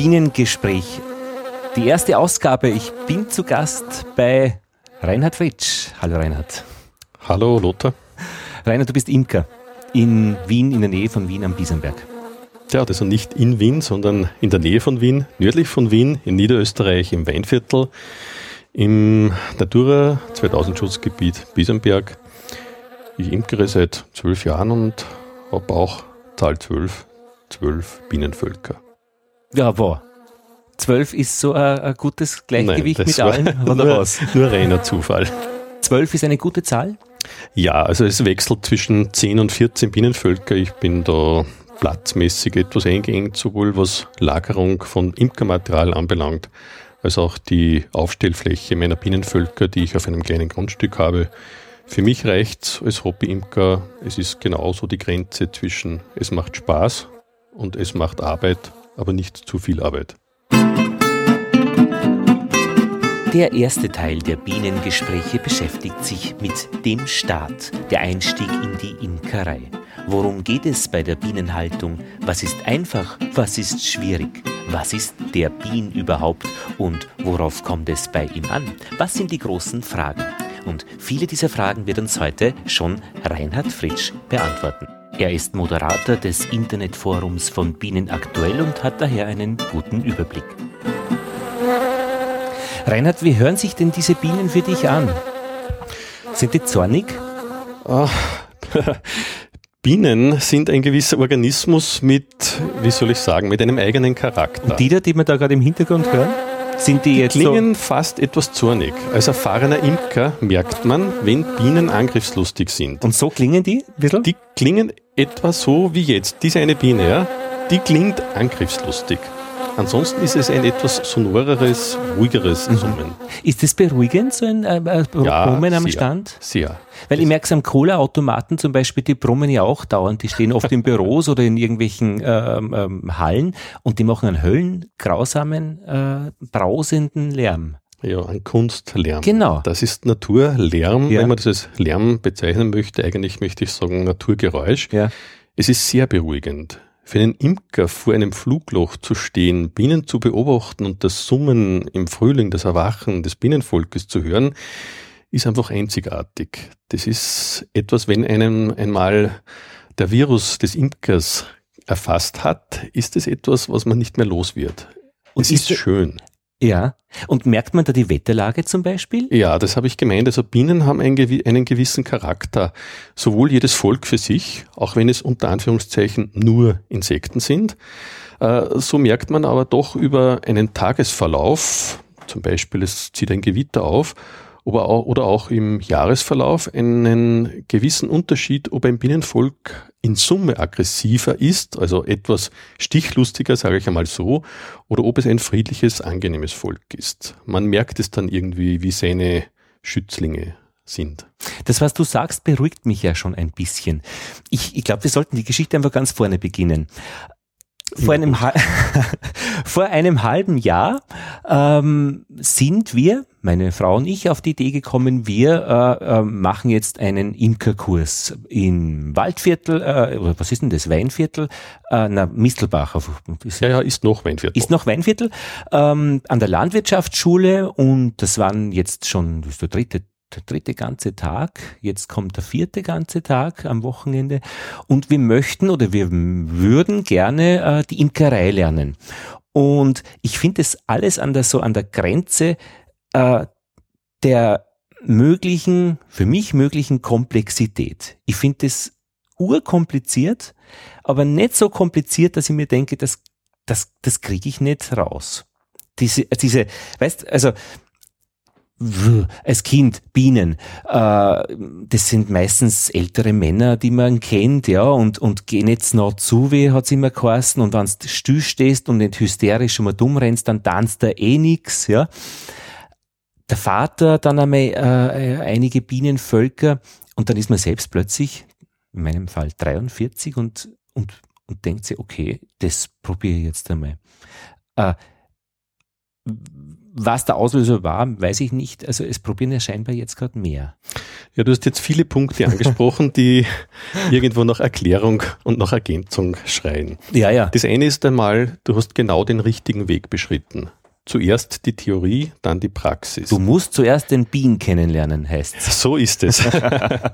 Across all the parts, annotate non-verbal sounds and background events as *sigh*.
Bienengespräch. Die erste Ausgabe. Ich bin zu Gast bei Reinhard Fritsch. Hallo Reinhard. Hallo Lothar. Reinhard, du bist Imker in Wien, in der Nähe von Wien am Biesenberg. Ja, das ist nicht in Wien, sondern in der Nähe von Wien, nördlich von Wien, in Niederösterreich, im Weinviertel, im Natura 2000 Schutzgebiet Biesenberg. Ich imkere seit zwölf Jahren und habe auch Zahl zwölf, zwölf Bienenvölker. Ja, boah. Zwölf ist so ein, ein gutes Gleichgewicht Nein, mit allen, *laughs* oder nur, was? Nur reiner Zufall. Zwölf ist eine gute Zahl? Ja, also es wechselt zwischen 10 und 14 Bienenvölker. Ich bin da platzmäßig etwas eingeengt, sowohl was Lagerung von Imkermaterial anbelangt, als auch die Aufstellfläche meiner Bienenvölker, die ich auf einem kleinen Grundstück habe. Für mich reicht als Hobbyimker, es ist genauso die Grenze zwischen es macht Spaß und es macht Arbeit, aber nicht zu viel Arbeit. Der erste Teil der Bienengespräche beschäftigt sich mit dem Start, der Einstieg in die Imkerei. Worum geht es bei der Bienenhaltung? Was ist einfach? Was ist schwierig? Was ist der Bien überhaupt? Und worauf kommt es bei ihm an? Was sind die großen Fragen? Und viele dieser Fragen wird uns heute schon Reinhard Fritsch beantworten. Er ist Moderator des Internetforums von Bienen aktuell und hat daher einen guten Überblick. Reinhard, wie hören sich denn diese Bienen für dich an? Sind die zornig? Oh. *laughs* Bienen sind ein gewisser Organismus mit, wie soll ich sagen, mit einem eigenen Charakter. Und die da, die wir da gerade im Hintergrund hören? Sind die, die jetzt klingen so fast etwas zornig. Als erfahrener Imker merkt man, wenn Bienen angriffslustig sind. Und so klingen die? Bisschen? Die klingen etwa so wie jetzt. Diese eine Biene, ja, die klingt angriffslustig. Ansonsten ist es ein etwas sonoreres, ruhigeres Summen. Ist das beruhigend, so ein äh, Brummen ja, am sehr, Stand? Sehr. Weil ich merke es am Cola-Automaten zum Beispiel, die brummen ja auch dauernd. Die stehen oft in Büros oder in irgendwelchen ähm, ähm, Hallen und die machen einen höllengrausamen, äh, brausenden Lärm. Ja, ein Kunstlärm. Genau. Das ist Naturlärm, Ja. wenn man das als Lärm bezeichnen möchte. Eigentlich möchte ich sagen Naturgeräusch. Ja. Es ist sehr beruhigend. Für einen Imker vor einem Flugloch zu stehen, Bienen zu beobachten und das Summen im Frühling, das Erwachen des Bienenvolkes zu hören, ist einfach einzigartig. Das ist etwas, wenn einem einmal der Virus des Imkers erfasst hat, ist es etwas, was man nicht mehr los wird. Und es ist ist schön. Ja. Und merkt man da die Wetterlage zum Beispiel? Ja, das habe ich gemeint. Also Bienen haben einen, einen gewissen Charakter. Sowohl jedes Volk für sich, auch wenn es unter Anführungszeichen nur Insekten sind. Äh, So merkt man aber doch über einen Tagesverlauf, zum Beispiel es zieht ein Gewitter auf, oder auch im Jahresverlauf einen gewissen Unterschied, ob ein Bienenvolk in Summe aggressiver ist, also etwas stichlustiger, sage ich einmal so, oder ob es ein friedliches, angenehmes Volk ist. Man merkt es dann irgendwie, wie seine Schützlinge sind. Das, was du sagst, beruhigt mich ja schon ein bisschen. Ich, ich glaube, wir sollten die Geschichte einfach ganz vorne beginnen. Vor einem, *laughs* vor einem halben Jahr ähm, sind wir, meine Frau und ich, auf die Idee gekommen, wir äh, äh, machen jetzt einen Imkerkurs im Waldviertel, äh, oder was ist denn das, Weinviertel? Äh, na, Mistelbach. Ist, Ja, ja, ist noch Weinviertel. ist noch Weinviertel, ähm, an der Landwirtschaftsschule und das waren jetzt schon das ist der dritte der dritte ganze Tag, jetzt kommt der vierte ganze Tag am Wochenende und wir möchten oder wir würden gerne äh, die Imkerei lernen. Und ich finde es alles an der, so an der Grenze äh, der möglichen, für mich möglichen Komplexität. Ich finde es urkompliziert, aber nicht so kompliziert, dass ich mir denke, das, das, das kriege ich nicht raus. Diese, diese, weißt, also als Kind Bienen, äh, das sind meistens ältere Männer, die man kennt, ja, und, und gehen jetzt noch zu, wie hat's immer geheißen, und wenn du still stehst und nicht hysterisch immer dumm rennst, dann tanzt da eh nix, ja. Der Vater dann einmal äh, einige Bienenvölker und dann ist man selbst plötzlich, in meinem Fall 43 und, und, und denkt sich, okay, das probiere ich jetzt einmal. Äh, was der Auslöser war, weiß ich nicht. Also es probieren ja scheinbar jetzt gerade mehr. Ja, du hast jetzt viele Punkte angesprochen, die *laughs* irgendwo nach Erklärung und nach Ergänzung schreien. Ja, ja. Das eine ist einmal, du hast genau den richtigen Weg beschritten. Zuerst die Theorie, dann die Praxis. Du musst zuerst den Bean kennenlernen, heißt *laughs* So ist es.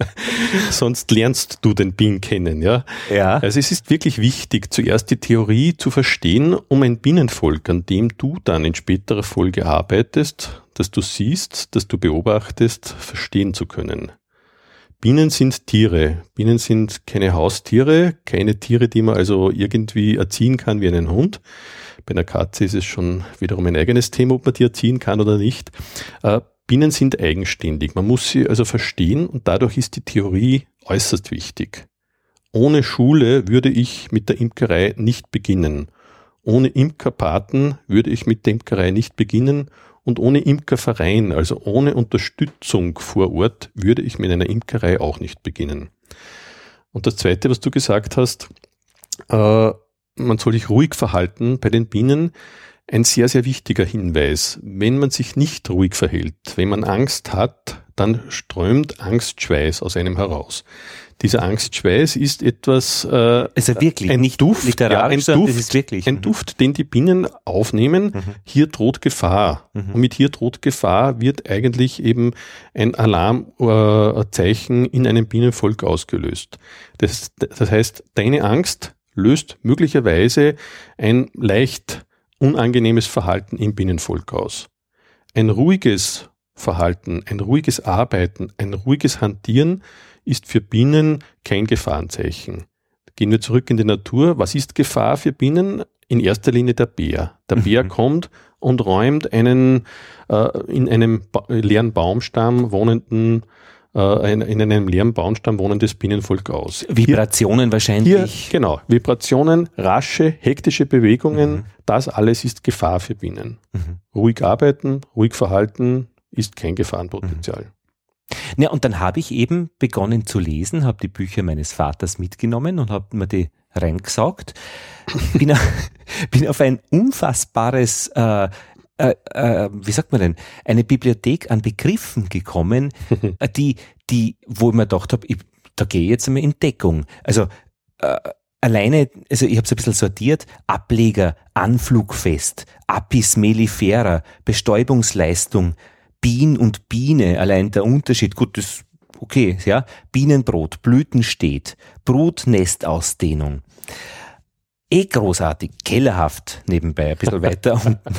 *laughs* Sonst lernst du den Bean kennen, ja? Ja. Also es ist wirklich wichtig, zuerst die Theorie zu verstehen, um ein Bienenvolk, an dem du dann in späterer Folge arbeitest, das du siehst, das du beobachtest, verstehen zu können. Bienen sind Tiere. Bienen sind keine Haustiere, keine Tiere, die man also irgendwie erziehen kann wie einen Hund. Bei einer Katze ist es schon wiederum ein eigenes Thema, ob man die erziehen kann oder nicht. Äh, Bienen sind eigenständig. Man muss sie also verstehen und dadurch ist die Theorie äußerst wichtig. Ohne Schule würde ich mit der Imkerei nicht beginnen. Ohne Imkerpaten würde ich mit der Imkerei nicht beginnen und ohne Imkerverein, also ohne Unterstützung vor Ort, würde ich mit einer Imkerei auch nicht beginnen. Und das Zweite, was du gesagt hast, äh, man soll sich ruhig verhalten bei den Bienen. Ein sehr, sehr wichtiger Hinweis. Wenn man sich nicht ruhig verhält, wenn man Angst hat, dann strömt Angstschweiß aus einem heraus. Dieser Angstschweiß ist etwas, äh, also wirklich, ein nicht Duft, ja, ein, Duft ist wirklich. ein mhm. Duft, den die Bienen aufnehmen. Mhm. Hier droht Gefahr. Mhm. Und mit hier droht Gefahr wird eigentlich eben ein Alarmzeichen in einem Bienenvolk ausgelöst. Das, das heißt, deine Angst löst möglicherweise ein leicht unangenehmes Verhalten im Binnenvolk aus. Ein ruhiges Verhalten, ein ruhiges Arbeiten, ein ruhiges Hantieren ist für Bienen kein Gefahrenzeichen. Gehen wir zurück in die Natur. Was ist Gefahr für Bienen? In erster Linie der Bär. Der Bär mhm. kommt und räumt einen äh, in einem ba leeren Baumstamm wohnenden äh, in, in einem leeren Baumstamm wohnendes Bienenvolk aus. Vibrationen hier, wahrscheinlich. Hier, genau, Vibrationen, rasche, hektische Bewegungen, mhm. das alles ist Gefahr für Bienen. Mhm. Ruhig arbeiten, ruhig verhalten ist kein Gefahrenpotenzial. Mhm. Ja, und dann habe ich eben begonnen zu lesen, habe die Bücher meines Vaters mitgenommen und habe mir die reingesaugt. Bin, *laughs* bin auf ein unfassbares äh, äh, äh, wie sagt man denn, eine Bibliothek an Begriffen gekommen, *laughs* äh, die, die, wo ich mir gedacht habe, ich, da gehe ich jetzt einmal in Deckung. Also äh, alleine, also ich habe es ein bisschen sortiert, Ableger, Anflugfest, Apis mellifera, Bestäubungsleistung, Bien und Biene, allein der Unterschied, gut, das okay, ja, Bienenbrot, Blütensteht, Brutnestausdehnung eh großartig, kellerhaft nebenbei, ein bisschen *laughs* weiter unten.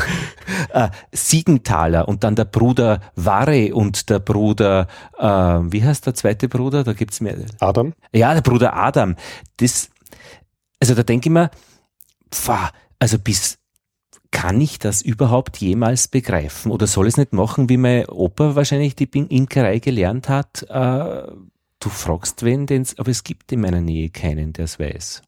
Äh, Siegenthaler und dann der Bruder Warre und der Bruder, äh, wie heißt der zweite Bruder? Da gibt's mehr. Adam? Ja, der Bruder Adam. Das, also da denke ich mir, pfah, also bis, kann ich das überhaupt jemals begreifen? Oder soll es nicht machen, wie mein Opa wahrscheinlich die Imkerei gelernt hat? Äh, du fragst wen, den's, aber es gibt in meiner Nähe keinen, der es weiß.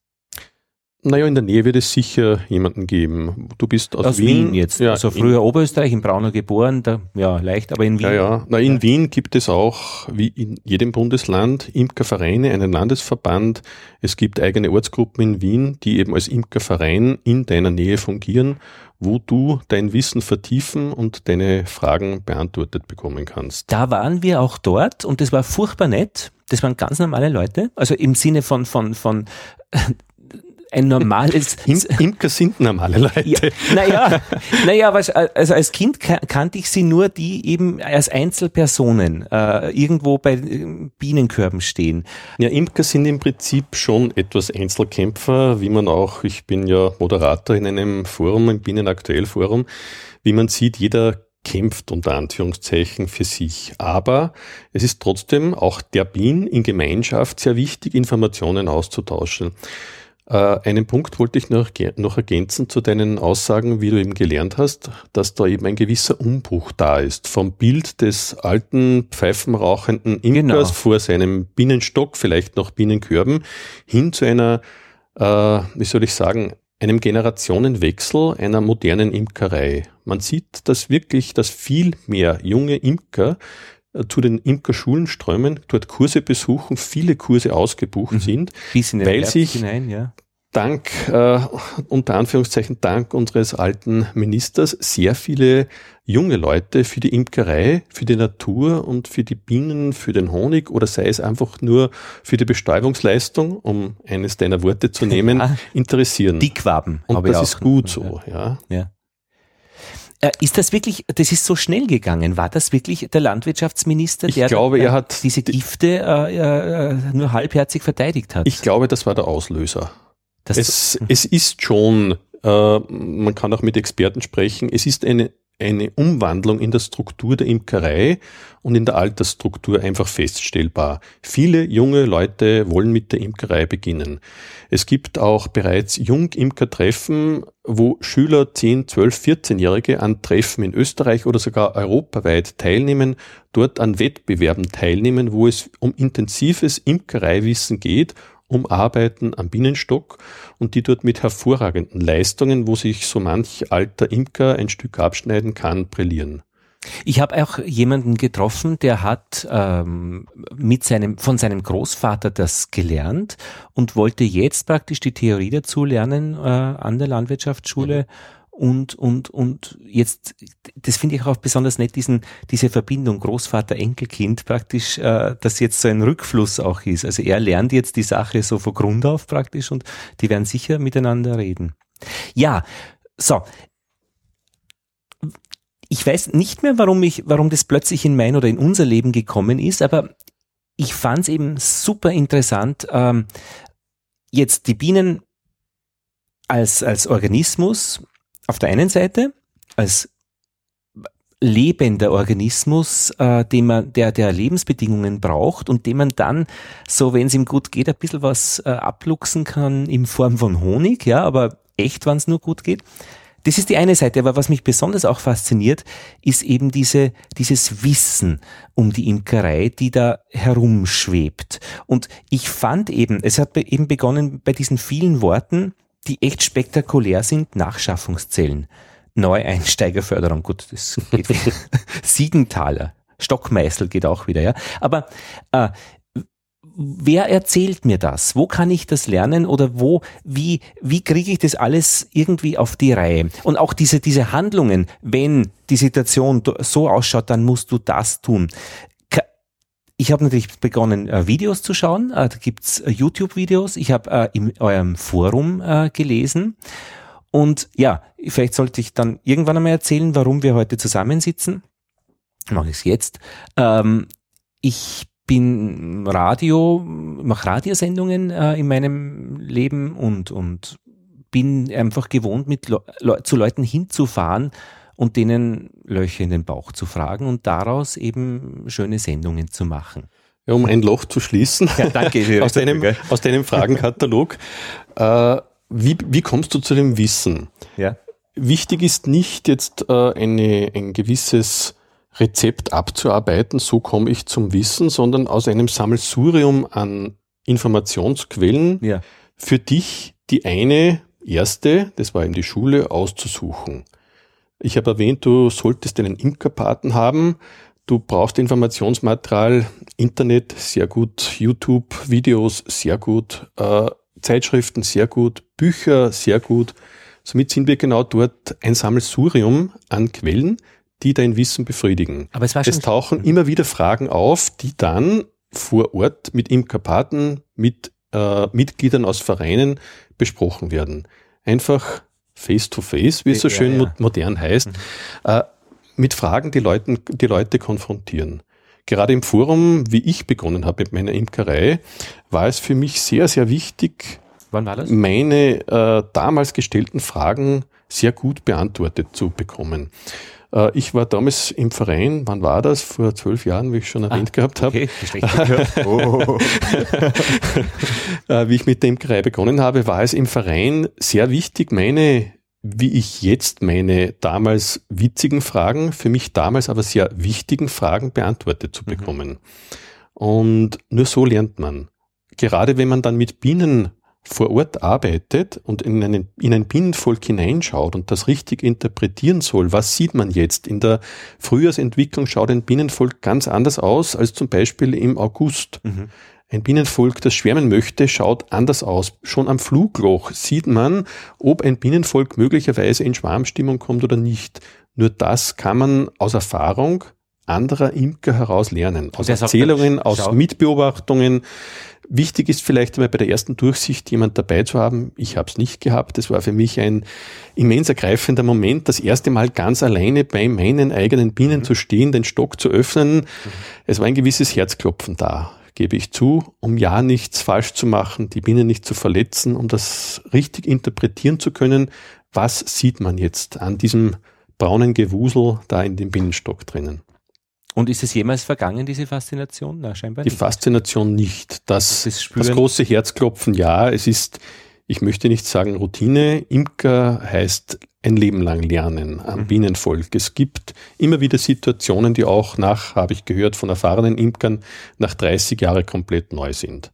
Naja, in der Nähe wird es sicher jemanden geben. Du bist aus, aus Wien. Wien. jetzt. Ja, also früher in, Oberösterreich, in Braunau geboren, da, ja, leicht, aber in Wien. Ja, ja. Na, in ja. Wien gibt es auch, wie in jedem Bundesland, Imkervereine, einen Landesverband. Es gibt eigene Ortsgruppen in Wien, die eben als Imkerverein in deiner Nähe fungieren, wo du dein Wissen vertiefen und deine Fragen beantwortet bekommen kannst. Da waren wir auch dort und das war furchtbar nett. Das waren ganz normale Leute, also im Sinne von, von, von ein normales. *laughs* Im, Imker sind normale Leute. Ja, naja, naja, aber also als Kind kannte ich sie nur, die eben als Einzelpersonen äh, irgendwo bei äh, Bienenkörben stehen. Ja, Imker sind im Prinzip schon etwas Einzelkämpfer, wie man auch, ich bin ja Moderator in einem Forum, im Bienenaktuell Forum, wie man sieht, jeder kämpft unter Anführungszeichen für sich. Aber es ist trotzdem auch der Bienen in Gemeinschaft sehr wichtig, Informationen auszutauschen. Äh, einen Punkt wollte ich noch, noch ergänzen zu deinen Aussagen, wie du eben gelernt hast, dass da eben ein gewisser Umbruch da ist. Vom Bild des alten, pfeifenrauchenden Imkers genau. vor seinem Bienenstock, vielleicht noch Bienenkörben, hin zu einer, äh, wie soll ich sagen, einem Generationenwechsel einer modernen Imkerei. Man sieht, dass wirklich, dass viel mehr junge Imker zu den Imkerschulen strömen, dort Kurse besuchen, viele Kurse ausgebucht mhm. sind, weil sich hinein, ja. dank, äh, unter Anführungszeichen dank unseres alten Ministers, sehr viele junge Leute für die Imkerei, für die Natur und für die Bienen, für den Honig oder sei es einfach nur für die Bestäubungsleistung, um eines deiner Worte zu *laughs* nehmen, interessieren. Dickwaben. Und das ist gut so, ja. ja. Äh, ist das wirklich, das ist so schnell gegangen, war das wirklich der Landwirtschaftsminister, der glaube, er hat diese Gifte äh, äh, nur halbherzig verteidigt hat? Ich glaube, das war der Auslöser. Es, es, ist schon, äh, man kann auch mit Experten sprechen, es ist eine eine Umwandlung in der Struktur der Imkerei und in der Altersstruktur einfach feststellbar. Viele junge Leute wollen mit der Imkerei beginnen. Es gibt auch bereits Jungimkertreffen, wo Schüler 10, 12, 14-Jährige an Treffen in Österreich oder sogar europaweit teilnehmen, dort an Wettbewerben teilnehmen, wo es um intensives Imkereiwissen geht um Arbeiten am Bienenstock und die dort mit hervorragenden Leistungen, wo sich so manch alter Imker ein Stück abschneiden kann, brillieren. Ich habe auch jemanden getroffen, der hat ähm, mit seinem, von seinem Großvater das gelernt und wollte jetzt praktisch die Theorie dazu lernen äh, an der Landwirtschaftsschule. Mhm und, und, und jetzt, das finde ich auch besonders nett, diesen, diese Verbindung Großvater-Enkelkind praktisch, äh, dass jetzt so ein Rückfluss auch ist. Also er lernt jetzt die Sache so von Grund auf praktisch und die werden sicher miteinander reden. Ja, so. Ich weiß nicht mehr, warum ich, warum das plötzlich in mein oder in unser Leben gekommen ist, aber ich fand es eben super interessant, ähm, jetzt die Bienen als, als Organismus auf der einen Seite als lebender Organismus, äh, dem man, der, der Lebensbedingungen braucht und dem man dann, so wenn es ihm gut geht, ein bisschen was äh, abluchsen kann in Form von Honig, ja, aber echt, wenn es nur gut geht. Das ist die eine Seite, aber was mich besonders auch fasziniert, ist eben diese, dieses Wissen um die Imkerei, die da herumschwebt. Und ich fand eben, es hat eben begonnen bei diesen vielen Worten, die echt spektakulär sind, Nachschaffungszellen. Neueinsteigerförderung, gut, das geht. *laughs* Siegenthaler, Stockmeißel geht auch wieder, ja. Aber äh, wer erzählt mir das? Wo kann ich das lernen oder wo, wie, wie kriege ich das alles irgendwie auf die Reihe? Und auch diese, diese Handlungen, wenn die Situation so ausschaut, dann musst du das tun ich habe natürlich begonnen, äh, Videos zu schauen. Äh, da gibt's äh, YouTube-Videos. Ich habe äh, in eurem Forum äh, gelesen. Und ja, vielleicht sollte ich dann irgendwann einmal erzählen, warum wir heute zusammensitzen. Mache ich es jetzt. Ähm, ich bin Radio, mache Radiosendungen äh, in meinem Leben und, und bin einfach gewohnt, mit Le Le zu Leuten hinzufahren, und denen Löcher in den Bauch zu fragen und daraus eben schöne Sendungen zu machen. Ja, um ein Loch zu schließen ja, danke, *laughs* aus, deinem, aus deinem Fragenkatalog. Äh, wie, wie kommst du zu dem Wissen? Ja. Wichtig ist nicht jetzt äh, eine, ein gewisses Rezept abzuarbeiten, so komme ich zum Wissen, sondern aus einem Sammelsurium an Informationsquellen ja. für dich die eine erste, das war in die Schule, auszusuchen. Ich habe erwähnt, du solltest einen Imkerpaten haben. Du brauchst Informationsmaterial, Internet sehr gut, YouTube-Videos sehr gut, äh, Zeitschriften sehr gut, Bücher sehr gut. Somit sind wir genau dort ein Sammelsurium an Quellen, die dein Wissen befriedigen. Aber es, war schon es tauchen immer wieder Fragen auf, die dann vor Ort mit Imkerpaten, mit äh, Mitgliedern aus Vereinen besprochen werden. Einfach face-to-face, wie es so schön ja. modern heißt, mhm. äh, mit Fragen die, Leuten, die Leute konfrontieren. Gerade im Forum, wie ich begonnen habe mit meiner Imkerei, war es für mich sehr, sehr wichtig, meine äh, damals gestellten Fragen sehr gut beantwortet zu bekommen. Äh, ich war damals im Verein, wann war das? Vor zwölf Jahren, wie ich schon erwähnt ah, gehabt habe. Okay, oh. *laughs* Äh, wie ich mit dem Imkerei begonnen habe, war es im Verein sehr wichtig, meine wie ich jetzt meine damals witzigen Fragen, für mich damals aber sehr wichtigen Fragen beantwortet zu mhm. bekommen. Mhm. Und nur so lernt man. Gerade wenn man dann mit Bienen vor Ort arbeitet und in, einen, in ein Bienenvolk hineinschaut und das richtig interpretieren soll, was sieht man jetzt? In der Frühjahrsentwicklung schaut ein Bienenvolk ganz anders aus als zum Beispiel im August. Mhm. Ein Bienenvolk, das schwärmen möchte, schaut anders aus. Schon am Flugloch sieht man, ob ein Bienenvolk möglicherweise in Schwarmstimmung kommt oder nicht. Nur das kann man aus Erfahrung anderer Imker heraus lernen. Aus Erzählungen, aus Mitbeobachtungen. Wichtig ist vielleicht einmal bei der ersten Durchsicht jemand dabei zu haben. Ich habe es nicht gehabt. Das war für mich ein immens ergreifender Moment, das erste Mal ganz alleine bei meinen eigenen Bienen mhm. zu stehen, den Stock zu öffnen. Mhm. Es war ein gewisses Herzklopfen da gebe ich zu, um ja nichts falsch zu machen, die Biene nicht zu verletzen, um das richtig interpretieren zu können, was sieht man jetzt an diesem braunen Gewusel da in dem Bienenstock drinnen. Und ist es jemals vergangen, diese Faszination? Na, scheinbar Die nicht. Faszination nicht. Das, das, das große Herzklopfen, ja, es ist ich möchte nicht sagen Routine. Imker heißt ein Leben lang lernen am mhm. Bienenvolk. Es gibt immer wieder Situationen, die auch nach, habe ich gehört, von erfahrenen Imkern nach 30 Jahren komplett neu sind.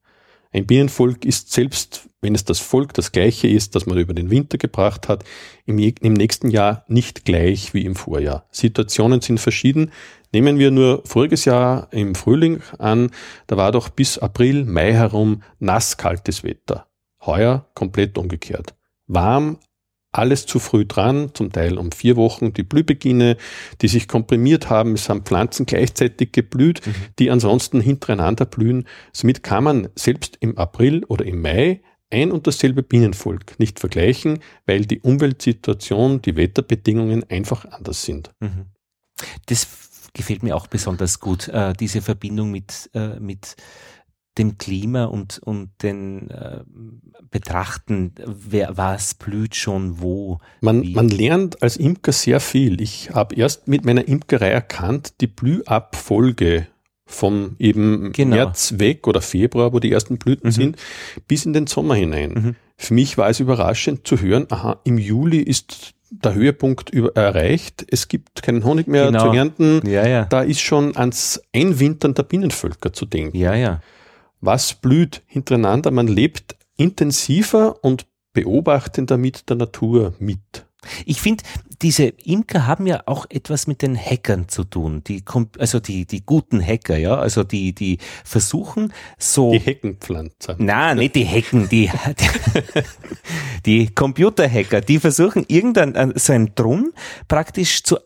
Ein Bienenvolk ist selbst, wenn es das Volk das gleiche ist, das man über den Winter gebracht hat, im, im nächsten Jahr nicht gleich wie im Vorjahr. Situationen sind verschieden. Nehmen wir nur voriges Jahr im Frühling an, da war doch bis April, Mai herum nass kaltes Wetter. Heuer komplett umgekehrt. Warm, alles zu früh dran, zum Teil um vier Wochen die Blühbeginne, die sich komprimiert haben. Es haben Pflanzen gleichzeitig geblüht, mhm. die ansonsten hintereinander blühen. Somit kann man selbst im April oder im Mai ein und dasselbe Bienenvolk nicht vergleichen, weil die Umweltsituation, die Wetterbedingungen einfach anders sind. Mhm. Das gefällt mir auch besonders gut, äh, diese Verbindung mit, äh, mit dem Klima und, und den äh, Betrachten, wer was blüht schon wo. Man, man lernt als Imker sehr viel. Ich habe erst mit meiner Imkerei erkannt, die Blühabfolge vom eben genau. März weg oder Februar, wo die ersten Blüten mhm. sind, bis in den Sommer hinein. Mhm. Für mich war es überraschend zu hören, aha, im Juli ist der Höhepunkt über, erreicht. Es gibt keinen Honig mehr genau. zu ernten. Ja, ja. Da ist schon ans Einwintern der Bienenvölker zu denken. Ja, ja was blüht hintereinander. Man lebt intensiver und beobachtender mit der Natur mit. Ich finde, diese Imker haben ja auch etwas mit den Hackern zu tun, die also die die guten Hacker, ja, also die die versuchen so die Heckenpflanzer. Nein, nicht die Hecken, die die, *laughs* *laughs* die Computerhacker, die versuchen irgendein so ein Drum praktisch zu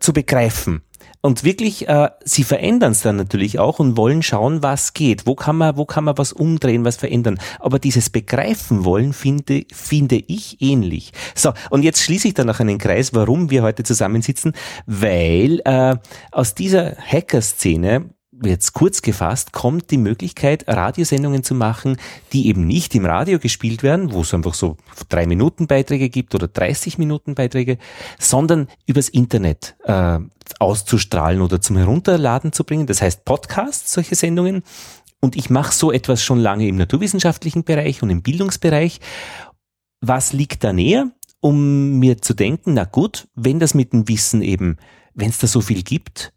zu begreifen und wirklich, äh, sie verändern es dann natürlich auch und wollen schauen, was geht. Wo kann man, wo kann man was umdrehen, was verändern. Aber dieses Begreifen wollen finde, finde ich ähnlich. So, und jetzt schließe ich dann noch einen Kreis, warum wir heute zusammensitzen, weil äh, aus dieser Hacker-Szene jetzt kurz gefasst, kommt die Möglichkeit, Radiosendungen zu machen, die eben nicht im Radio gespielt werden, wo es einfach so drei Minuten Beiträge gibt oder 30 Minuten Beiträge, sondern übers Internet äh, auszustrahlen oder zum Herunterladen zu bringen. Das heißt Podcasts, solche Sendungen. Und ich mache so etwas schon lange im naturwissenschaftlichen Bereich und im Bildungsbereich. Was liegt da näher, um mir zu denken, na gut, wenn das mit dem Wissen eben, wenn es da so viel gibt,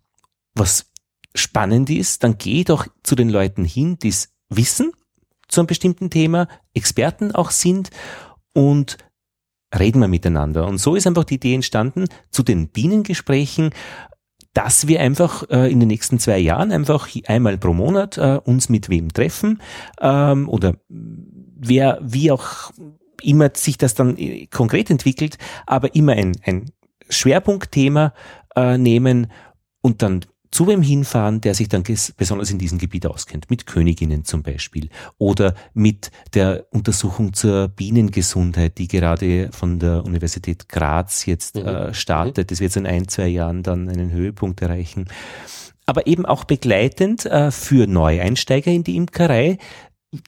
was spannend ist, dann geh doch zu den Leuten hin, die es wissen zu einem bestimmten Thema, Experten auch sind und reden wir miteinander. Und so ist einfach die Idee entstanden zu den Bienengesprächen, dass wir einfach äh, in den nächsten zwei Jahren einfach einmal pro Monat äh, uns mit wem treffen ähm, oder wer, wie auch immer sich das dann äh, konkret entwickelt, aber immer ein, ein Schwerpunktthema äh, nehmen und dann zu wem hinfahren, der sich dann besonders in diesem Gebiet auskennt, mit Königinnen zum Beispiel oder mit der Untersuchung zur Bienengesundheit, die gerade von der Universität Graz jetzt mhm. äh, startet. Das wird in ein, zwei Jahren dann einen Höhepunkt erreichen. Aber eben auch begleitend äh, für Neueinsteiger in die Imkerei,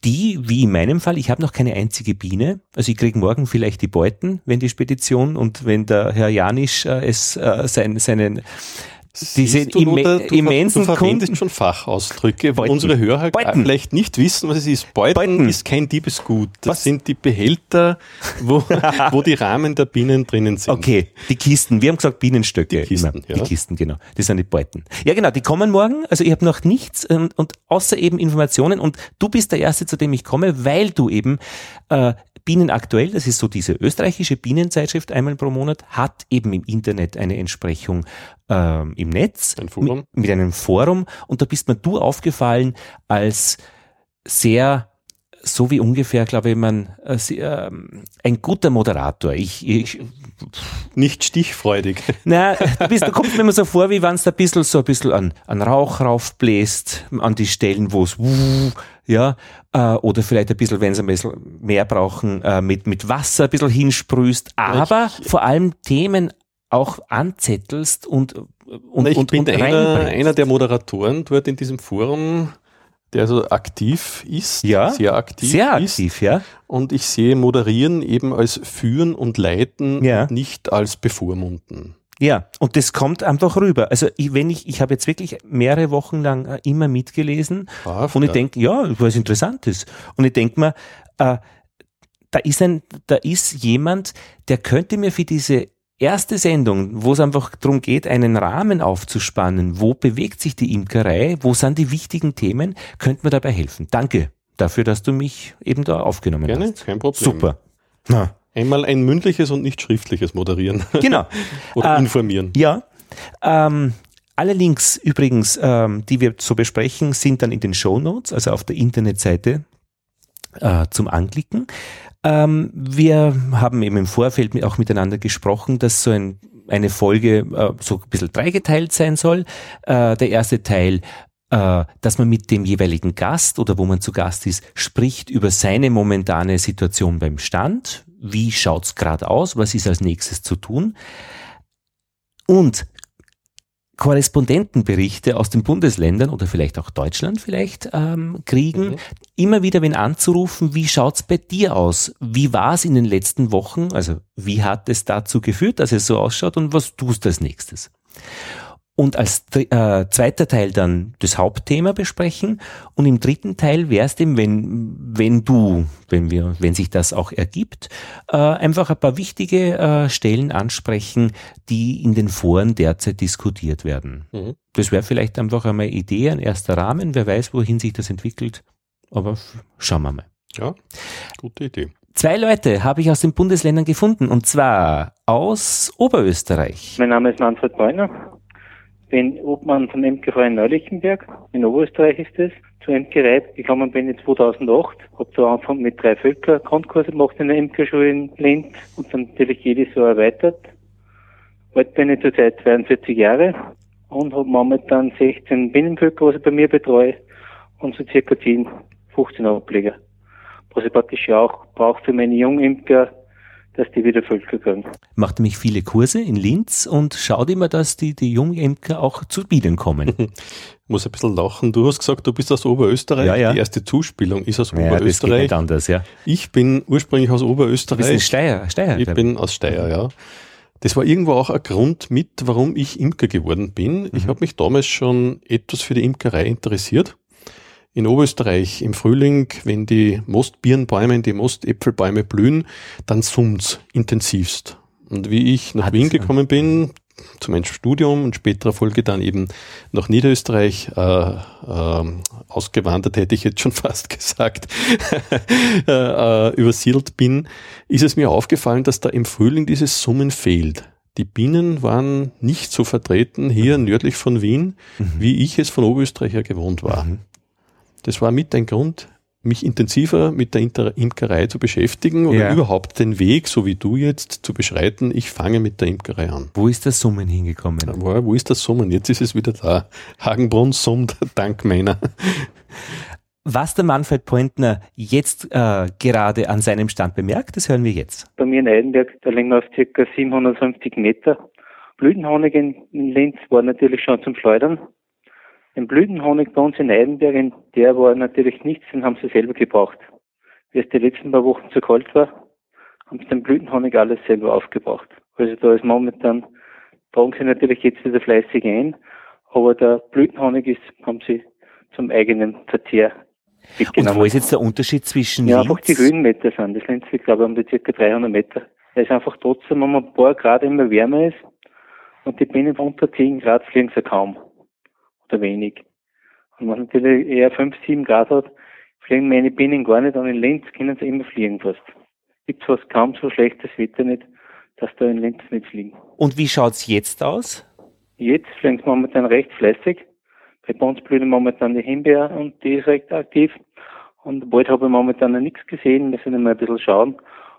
die, wie in meinem Fall, ich habe noch keine einzige Biene. Also ich kriege morgen vielleicht die Beuten, wenn die Spedition und wenn der Herr Janisch äh, es äh, sein, seinen diese du, imme du, immensen du verwendest schon Fachausdrücke, wo unsere Hörer Beuten. vielleicht nicht wissen, was es ist. Beuten, Beuten. ist kein Diebesgut. Das was? sind die Behälter, wo, *laughs* wo die Rahmen der Bienen drinnen sind. Okay, die Kisten. Wir haben gesagt Bienenstöcke. Die Kisten, ja. Die Kisten, genau. Das sind die Beuten. Ja, genau, die kommen morgen. Also ich habe noch nichts und, und außer eben Informationen und du bist der Erste, zu dem ich komme, weil du eben äh, Bienen aktuell, das ist so diese österreichische Bienenzeitschrift einmal pro Monat, hat eben im Internet eine Entsprechung ähm, im Netz Ein Forum. Mit, mit einem Forum und da bist mir du aufgefallen als sehr so wie ungefähr, glaube ich, man äh, äh, ein guter Moderator. Ich, ich nicht stichfreudig. *laughs* Na, du, bist, du kommst mir immer so vor, wie wenn es ein bisschen so ein bisschen an, an Rauch raufbläst, an die Stellen, wo es ja, äh, oder vielleicht ein bisschen, wenn sie ein bisschen mehr brauchen, äh, mit, mit Wasser ein bisschen hinsprühst, aber ich, vor allem Themen auch anzettelst und, und, Na, ich und, bin und einer, einer der Moderatoren dort in diesem Forum, der so aktiv ist, ja, sehr aktiv sehr aktiv, ist. ja. Und ich sehe Moderieren eben als Führen und Leiten, ja. und nicht als Bevormunden. Ja, und das kommt einfach rüber. Also ich, wenn ich, ich habe jetzt wirklich mehrere Wochen lang äh, immer mitgelesen Brav, und ich ja. denke, ja, was Interessantes. Und ich denke mir, äh, da ist ein, da ist jemand, der könnte mir für diese erste Sendung, wo es einfach darum geht, einen Rahmen aufzuspannen, wo bewegt sich die Imkerei, wo sind die wichtigen Themen, könnte mir dabei helfen. Danke dafür, dass du mich eben da aufgenommen Gerne, hast. kein Problem. Super. Na. Einmal ein mündliches und nicht schriftliches moderieren. *laughs* Genau. *laughs* Oder äh, informieren. Ja. Ähm, alle Links übrigens, ähm, die wir so besprechen, sind dann in den Show Notes, also auf der Internetseite äh, zum Anklicken. Ähm, wir haben eben im Vorfeld auch miteinander gesprochen, dass so ein, eine Folge äh, so ein bisschen dreigeteilt sein soll. Äh, der erste Teil äh, dass man mit dem jeweiligen Gast oder wo man zu Gast ist, spricht über seine momentane Situation beim Stand. Wie schaut's gerade aus? Was ist als nächstes zu tun? Und Korrespondentenberichte aus den Bundesländern oder vielleicht auch Deutschland vielleicht ähm, kriegen, mhm. immer wieder wenn anzurufen, wie schaut's bei dir aus? Wie war's in den letzten Wochen? Also wie hat es dazu geführt, dass es so ausschaut und was tust du als nächstes? Und als äh, zweiter Teil dann das Hauptthema besprechen und im dritten Teil wäre es dem, wenn, wenn du, wenn wir, wenn sich das auch ergibt, äh, einfach ein paar wichtige äh, Stellen ansprechen, die in den Foren derzeit diskutiert werden. Mhm. Das wäre vielleicht einfach einmal Idee, ein erster Rahmen, wer weiß, wohin sich das entwickelt, aber schauen wir mal. Ja, gute Idee. Zwei Leute habe ich aus den Bundesländern gefunden und zwar aus Oberösterreich. Mein Name ist Manfred Beuner bin Obmann von Imkerverein Neulichenberg, in Oberösterreich ist es, zur Imkerei gekommen bin ich 2008, habe zu Anfang mit drei Völker Grundkurse gemacht in der Imkerschule in Linz und dann natürlich jedes Jahr erweitert. Heute bin ich zurzeit 42 Jahre und habe momentan 16 Binnenvölker, was ich bei mir betreue und so circa 10, 15 Ableger. Was ich praktisch auch brauche für meine Jungimker dass die wieder Völker kriegen. Macht nämlich viele Kurse in Linz und schaut immer, dass die, die Jungimker auch zu Bienen kommen. Ich *laughs* muss ein bisschen lachen. Du hast gesagt, du bist aus Oberösterreich. Ja, ja. Die erste Zuspielung ist aus ja, Oberösterreich. Das geht nicht anders, ja. Ich bin ursprünglich aus Oberösterreich. Du bist Steier, Steier. Ich bin aus Steyr, ja. Das war irgendwo auch ein Grund mit, warum ich Imker geworden bin. Mhm. Ich habe mich damals schon etwas für die Imkerei interessiert in Oberösterreich im Frühling, wenn die Mostbirnbäume, die Mostäpfelbäume blühen, dann summt's intensivst. Und wie ich nach Hat Wien gekommen bin, zu meinem Studium und späterer Folge dann eben nach Niederösterreich äh, äh, ausgewandert, hätte ich jetzt schon *laughs* fast gesagt, *laughs* äh, übersiedelt bin, ist es mir aufgefallen, dass da im Frühling dieses Summen fehlt. Die Bienen waren nicht so vertreten hier nördlich von Wien, mhm. wie ich es von Oberösterreich her gewohnt war. Mhm. Das war mit ein Grund, mich intensiver mit der Imkerei zu beschäftigen oder ja. überhaupt den Weg, so wie du jetzt, zu beschreiten. Ich fange mit der Imkerei an. Wo ist das Summen hingekommen? Wo, wo ist das Summen? Jetzt ist es wieder da. Hagenbrunn summt *laughs* dank meiner. Was der Manfred Pointner jetzt äh, gerade an seinem Stand bemerkt, das hören wir jetzt. Bei mir in Eidenberg, da liegen wir auf ca. 750 Meter. Blütenhonig in Linz war natürlich schon zum Schleudern. Den Blütenhonig bei uns in Eidenberg, der war natürlich nichts, den haben sie selber gebraucht. Wie es die letzten paar Wochen zu kalt war, haben sie den Blütenhonig alles selber aufgebraucht. Also da ist momentan, tragen sie natürlich jetzt wieder fleißig ein, aber der Blütenhonig ist, haben sie zum eigenen Verzehr Und wo ist jetzt der Unterschied zwischen Ja, Linz? einfach die Höhenmeter sind. Das Linz liegt, glaube ich, um die ca. 300 Meter. Da ist einfach trotzdem, wenn man ein paar Grad immer wärmer ist und die Bienen unter 10 Grad fliegen sie kaum oder wenig. Und wenn man natürlich eher 5, 7 Grad hat, fliegen meine Bienen gar nicht und in Linz können sie immer fliegen fast. Gibt fast kaum so schlechtes Wetter nicht, dass da in Linz nicht fliegen. Und wie schaut's jetzt aus? Jetzt fliegen sie momentan recht fleißig. Bei uns blühen momentan die Himbeer und die ist recht aktiv. Und bald habe ich momentan noch nichts gesehen, müssen wir mal ein bisschen schauen.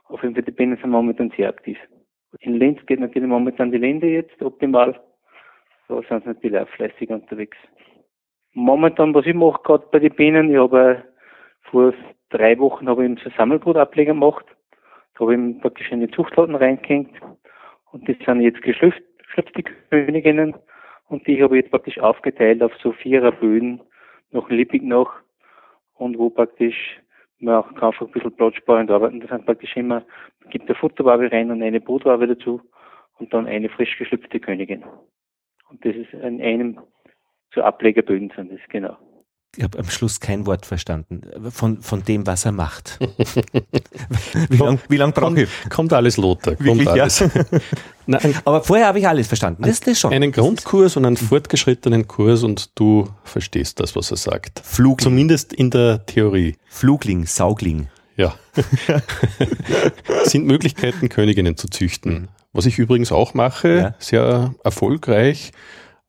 Auf jeden Fall, die Bienen sind momentan sehr aktiv. In Linz geht natürlich momentan die Linde jetzt optimal. Da sind sie natürlich auch fleißig unterwegs. Momentan, was ich mache gerade bei den Bienen, ich habe vor drei Wochen habe ich so Sammelbrutableger gemacht. Da habe ich praktisch in die Zuchtladen reingehängt. Und die sind jetzt geschlüpft, geschlüpfte Königinnen. Und die habe ich jetzt praktisch aufgeteilt auf so vierer Böden, noch lippig noch. Und wo praktisch man auch einfach ein bisschen platzsparend arbeiten. Das sind praktisch immer, man gibt eine Futterwabe rein und eine Brutwabe dazu und dann eine frisch geschlüpfte Königin. Und das ist in einem so Ablegerböden sind das, genau. Ich habe am Schluss kein Wort verstanden von, von dem, was er macht. *laughs* wie lange lang brauche ich? Kommt alles, Lothar. Kommt Wirklich, alles. *laughs* Ja? Nein, Aber vorher habe ich alles verstanden. Das, das schon. Einen Grundkurs und einen fortgeschrittenen Kurs und du verstehst das, was er sagt. Flugling. Zumindest in der Theorie. Flugling, Saugling. Ja. *laughs* Sind Möglichkeiten, Königinnen zu züchten. Was ich übrigens auch mache, ja. sehr erfolgreich,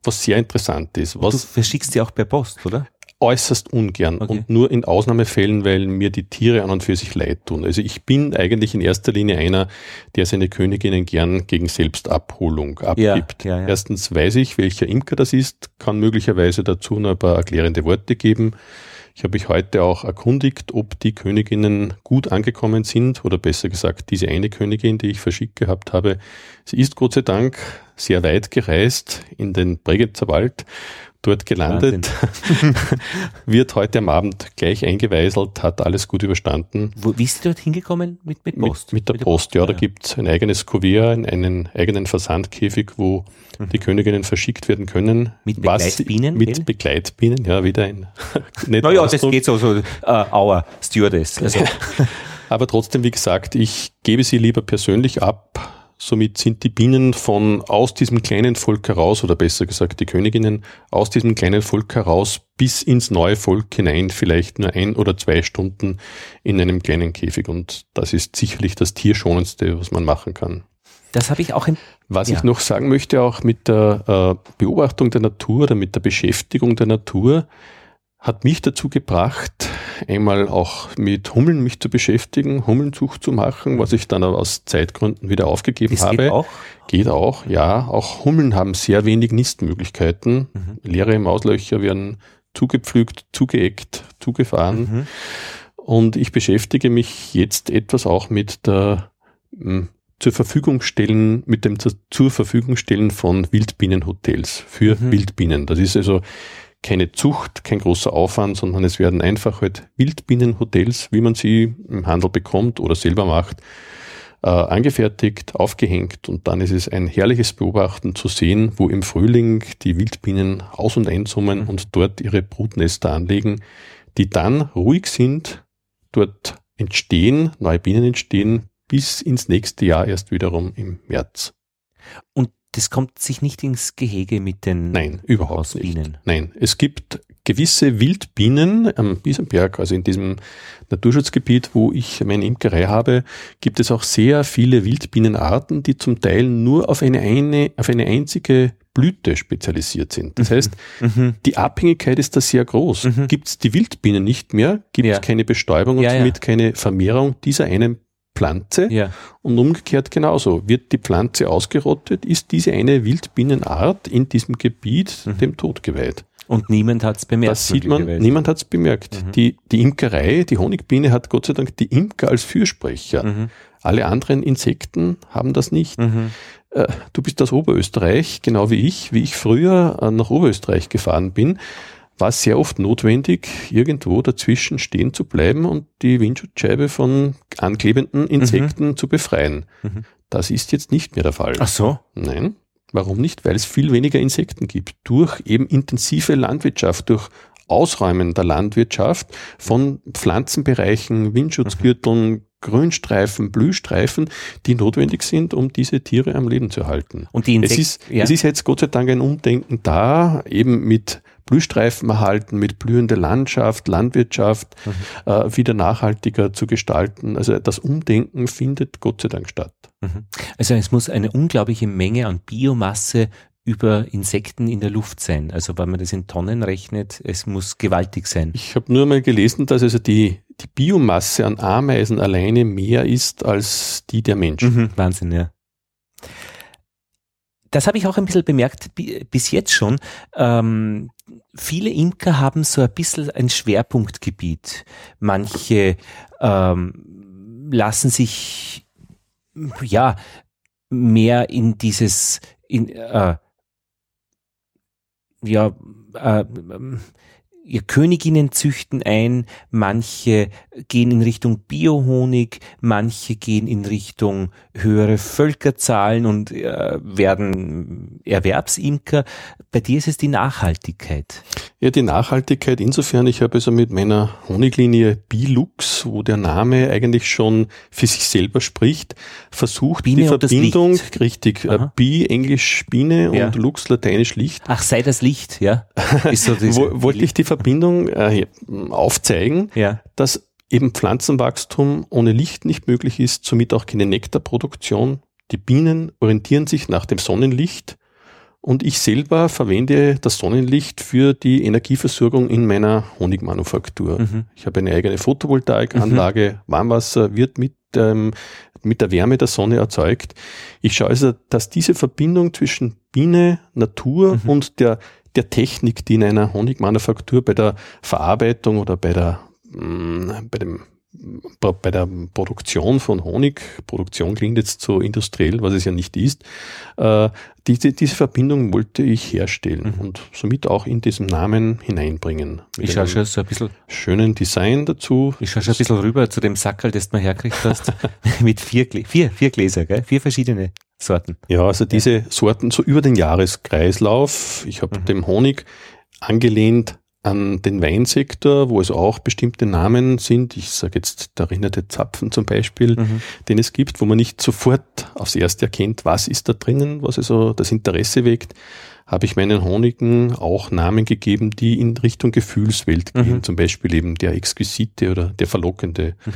was sehr interessant ist. Was du verschickst die auch per Post, oder? äußerst ungern okay. und nur in Ausnahmefällen, weil mir die Tiere an und für sich leid tun. Also ich bin eigentlich in erster Linie einer, der seine Königinnen gern gegen Selbstabholung abgibt. Ja, ja. Erstens weiß ich, welcher Imker das ist, kann möglicherweise dazu noch ein paar erklärende Worte geben. Ich habe mich heute auch erkundigt, ob die Königinnen gut angekommen sind oder besser gesagt, diese eine Königin, die ich verschickt gehabt habe, sie ist Gott sei Dank sehr weit gereist in den Bregenzer Wald dort gelandet, *laughs* wird heute am Abend gleich eingeweiselt, hat alles gut überstanden. Wo, wie ist sie dort hingekommen mit, mit Post? Mit, mit der mit Post, Post, ja. Da ja. gibt's ein eigenes Kuvert, einen eigenen Versandkäfig, wo mhm. die Königinnen verschickt werden können. Mit Begleitbienen? Was, mit Begleitbienen, ja, wieder ein *laughs* Naja, das geht so, so uh, our Stewardess. Also. *laughs* Aber trotzdem, wie gesagt, ich gebe sie lieber persönlich ab, Somit sind die Bienen von aus diesem kleinen Volk heraus, oder besser gesagt die Königinnen, aus diesem kleinen Volk heraus bis ins neue Volk hinein vielleicht nur ein oder zwei Stunden in einem kleinen Käfig. Und das ist sicherlich das Tierschonendste, was man machen kann. Das habe ich auch im. Was ja. ich noch sagen möchte, auch mit der äh, Beobachtung der Natur oder mit der Beschäftigung der Natur, hat mich dazu gebracht, einmal auch mit Hummeln mich zu beschäftigen, Hummelnzucht zu machen, was ich dann aus Zeitgründen wieder aufgegeben das habe. Geht auch? Geht auch, ja. Auch Hummeln haben sehr wenig Nistmöglichkeiten. Mhm. Leere Mauslöcher werden zugepflügt, zugeeckt, zugefahren. Mhm. Und ich beschäftige mich jetzt etwas auch mit der hm, zur Verfügung stellen, mit dem zur Verfügung stellen von Wildbienenhotels für mhm. Wildbienen. Das ist also keine Zucht, kein großer Aufwand, sondern es werden einfach halt Wildbienenhotels, wie man sie im Handel bekommt oder selber macht, äh, angefertigt, aufgehängt und dann ist es ein herrliches Beobachten zu sehen, wo im Frühling die Wildbienen aus- und einsummen mhm. und dort ihre Brutnester anlegen, die dann ruhig sind, dort entstehen, neue Bienen entstehen, bis ins nächste Jahr erst wiederum im März. Und das kommt sich nicht ins Gehege mit den Nein, überhaupt nicht. Nein, es gibt gewisse Wildbienen am Biesenberg, also in diesem Naturschutzgebiet, wo ich meine Imkerei habe, gibt es auch sehr viele Wildbienenarten, die zum Teil nur auf eine, eine, auf eine einzige Blüte spezialisiert sind. Das mhm. heißt, mhm. die Abhängigkeit ist da sehr groß. Mhm. Gibt es die Wildbienen nicht mehr, gibt es ja. keine Bestäubung und ja, somit ja. keine Vermehrung dieser einen Pflanze. Ja. Und umgekehrt genauso. Wird die Pflanze ausgerottet, ist diese eine Wildbienenart in diesem Gebiet mhm. dem Tod geweiht. Und niemand hat es bemerkt. Das sieht man, niemand hat es bemerkt. Mhm. Die, die Imkerei, die Honigbiene hat Gott sei Dank die Imker als Fürsprecher. Mhm. Alle anderen Insekten haben das nicht. Mhm. Äh, du bist aus Oberösterreich, genau wie ich, wie ich früher äh, nach Oberösterreich gefahren bin war es sehr oft notwendig, irgendwo dazwischen stehen zu bleiben und die Windschutzscheibe von anklebenden Insekten mhm. zu befreien. Mhm. Das ist jetzt nicht mehr der Fall. Ach so? Nein. Warum nicht? Weil es viel weniger Insekten gibt. Durch eben intensive Landwirtschaft, durch Ausräumen der Landwirtschaft von Pflanzenbereichen, Windschutzgürteln, mhm. Grünstreifen, Blühstreifen, die notwendig sind, um diese Tiere am Leben zu halten. Und die Insekten, es ist, ja. es ist jetzt Gott sei Dank ein Umdenken da, eben mit Blühstreifen erhalten, mit blühender Landschaft, Landwirtschaft mhm. äh, wieder nachhaltiger zu gestalten. Also das Umdenken findet Gott sei Dank statt. Mhm. Also es muss eine unglaubliche Menge an Biomasse über Insekten in der Luft sein. Also wenn man das in Tonnen rechnet, es muss gewaltig sein. Ich habe nur mal gelesen, dass also die, die Biomasse an Ameisen alleine mehr ist als die der Menschen. Mhm, Wahnsinn, ja. Das habe ich auch ein bisschen bemerkt bis jetzt schon. Ähm, viele Imker haben so ein bisschen ein Schwerpunktgebiet. Manche ähm, lassen sich ja mehr in dieses in äh, ja äh, ihr Königinnen züchten ein, manche gehen in Richtung Biohonig, manche gehen in Richtung höhere Völkerzahlen und äh, werden Erwerbsimker. Bei dir ist es die Nachhaltigkeit. Ja, die Nachhaltigkeit insofern, ich habe also mit meiner Honiglinie Bilux, wo der Name eigentlich schon für sich selber spricht, versucht Biene die Verbindung, richtig, äh, Bi Englisch Biene ja. und Lux Lateinisch Licht. Ach, sei das Licht, ja. So *laughs* Wollte ich die Verbindung äh, aufzeigen, ja. dass eben Pflanzenwachstum ohne Licht nicht möglich ist, somit auch keine Nektarproduktion. Die Bienen orientieren sich nach dem Sonnenlicht und ich selber verwende das Sonnenlicht für die Energieversorgung in meiner Honigmanufaktur. Mhm. Ich habe eine eigene Photovoltaikanlage, mhm. Warmwasser wird mit, ähm, mit der Wärme der Sonne erzeugt. Ich schaue also, dass diese Verbindung zwischen Biene, Natur mhm. und der der Technik, die in einer Honigmanufaktur bei der Verarbeitung oder bei der, mm, bei dem bei der Produktion von Honig, Produktion klingt jetzt so industriell, was es ja nicht ist, äh, diese, diese Verbindung wollte ich herstellen mhm. und somit auch in diesem Namen hineinbringen. Ich schaue schon so ein bisschen schönen Design dazu. Ich schaue schon ein bisschen rüber zu dem Sackel, das du mir herkriegt hast, *laughs* mit vier, vier, vier Gläser, gell? vier verschiedene. Sorten. Ja, also diese. Sorten so über den Jahreskreislauf. Ich habe mhm. dem Honig angelehnt an den Weinsektor, wo es auch bestimmte Namen sind. Ich sage jetzt der erinnerte Zapfen zum Beispiel, mhm. den es gibt, wo man nicht sofort aufs Erste erkennt, was ist da drinnen, was also das Interesse weckt habe ich meinen Honigen auch Namen gegeben, die in Richtung Gefühlswelt gehen, mhm. zum Beispiel eben der Exquisite oder der Verlockende. Mhm.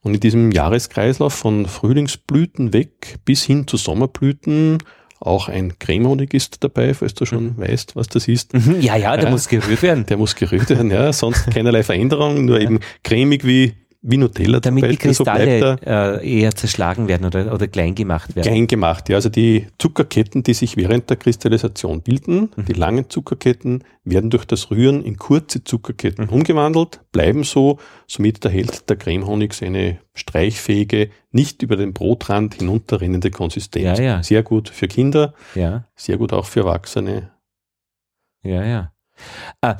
Und in diesem Jahreskreislauf von Frühlingsblüten weg bis hin zu Sommerblüten auch ein Cremehonig ist dabei, falls du schon mhm. weißt, was das ist. Mhm. Ja, ja, der äh, muss gerührt werden. Der muss gerührt werden, ja. Sonst keinerlei Veränderung, nur ja. eben cremig wie wie Nutella Damit die Kristalle so äh, eher zerschlagen werden oder, oder klein gemacht werden. Klein gemacht, ja. Also die Zuckerketten, die sich während der Kristallisation bilden, mhm. die langen Zuckerketten, werden durch das Rühren in kurze Zuckerketten mhm. umgewandelt, bleiben so, somit erhält der Cremehonig seine streichfähige, nicht über den Brotrand hinunterrinnende Konsistenz. Ja, ja. Sehr gut für Kinder, ja. sehr gut auch für Erwachsene. Ja, ja. Ah,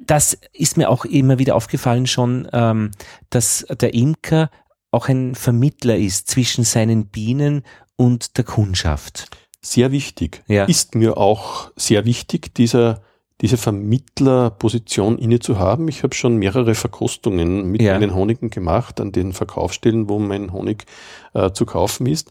das ist mir auch immer wieder aufgefallen schon, ähm, dass der Imker auch ein Vermittler ist zwischen seinen Bienen und der Kundschaft. Sehr wichtig. Ja. Ist mir auch sehr wichtig, dieser, diese Vermittlerposition inne zu haben. Ich habe schon mehrere Verkostungen mit ja. meinen Honigen gemacht an den Verkaufsstellen, wo mein Honig äh, zu kaufen ist.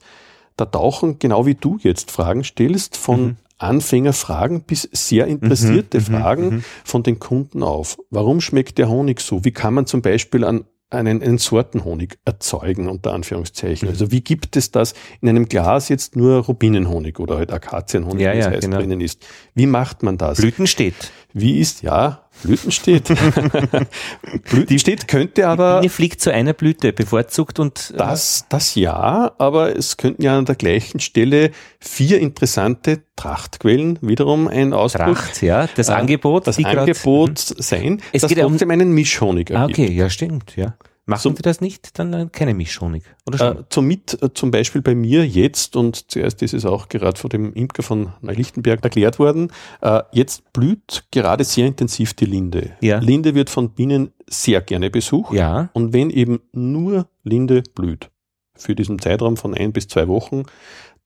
Da tauchen, genau wie du jetzt Fragen stellst, von mhm. Anfängerfragen bis sehr interessierte mhm, mhm, Fragen mhm. von den Kunden auf. Warum schmeckt der Honig so? Wie kann man zum Beispiel an einen, einen Sortenhonig erzeugen, unter Anführungszeichen. Mhm. Also wie gibt es das in einem Glas jetzt nur Rubinenhonig oder halt Akazienhonig, ja, wie es ja, heißt, genau. drinnen ist? Wie macht man das? Blüten steht. Wie ist, ja, Blüten steht. *laughs* Die steht, könnte aber. Die Biene fliegt zu einer Blüte, bevorzugt und. Äh, das, das ja, aber es könnten ja an der gleichen Stelle vier interessante Trachtquellen wiederum ein Ausdruck. Tracht, ja, das äh, Angebot. Das Angebot grad, mhm. sein, es das geht trotzdem um, einen Mischhonig ergibt. Ah, okay, ja, stimmt, ja. Machen so, Sie das nicht, dann keine Mischhonig, oder schon? Äh, somit äh, zum Beispiel bei mir jetzt, und zuerst ist es auch gerade von dem Imker von Neulichtenberg erklärt worden, äh, jetzt blüht gerade sehr intensiv die Linde. Ja. Linde wird von Bienen sehr gerne besucht. Ja. Und wenn eben nur Linde blüht, für diesen Zeitraum von ein bis zwei Wochen,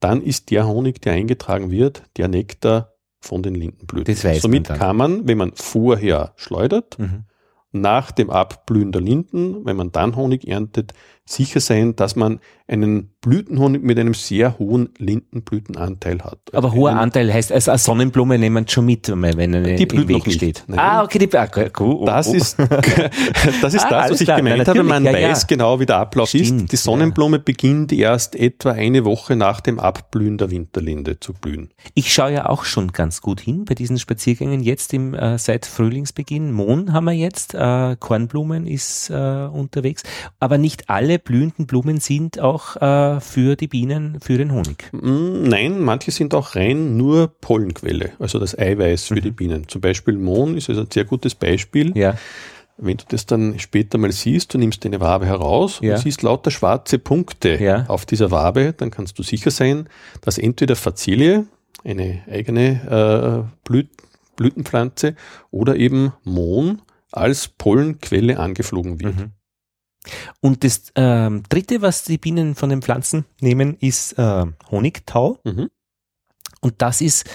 dann ist der Honig, der eingetragen wird, der Nektar von den Lindenblüten. Das weiß Somit man kann man, wenn man vorher schleudert, mhm nach dem Abblühen der Linden, wenn man dann Honig erntet, sicher sein, dass man einen Blütenhonig mit einem sehr hohen Lindenblütenanteil hat. Aber hoher einen, Anteil heißt, also eine Sonnenblume nehmen schon mit, wenn eine die im Weg steht. Nein. Ah, okay, die, ah, cool, oh, das, oh. Ist, *laughs* das ist ah, das, was ich klar, gemeint habe. Man ja, weiß ja. genau, wie der Ablauf Stimmt, ist. Die Sonnenblume ja. beginnt erst etwa eine Woche nach dem Abblühen der Winterlinde zu blühen. Ich schaue ja auch schon ganz gut hin bei diesen Spaziergängen jetzt im, äh, seit Frühlingsbeginn. Mohn haben wir jetzt, äh, Kornblumen ist äh, unterwegs, aber nicht alle blühenden Blumen sind auch äh, für die Bienen, für den Honig. Mm, nein, manche sind auch rein nur Pollenquelle, also das Eiweiß für mhm. die Bienen. Zum Beispiel Mohn ist also ein sehr gutes Beispiel. Ja. Wenn du das dann später mal siehst, du nimmst deine Wabe heraus ja. und siehst lauter schwarze Punkte ja. auf dieser Wabe, dann kannst du sicher sein, dass entweder Fazilie, eine eigene äh, Blüt Blütenpflanze, oder eben Mohn als Pollenquelle angeflogen wird. Mhm. Und das ähm, dritte, was die Bienen von den Pflanzen nehmen, ist äh, Honigtau. Mhm. Und das ist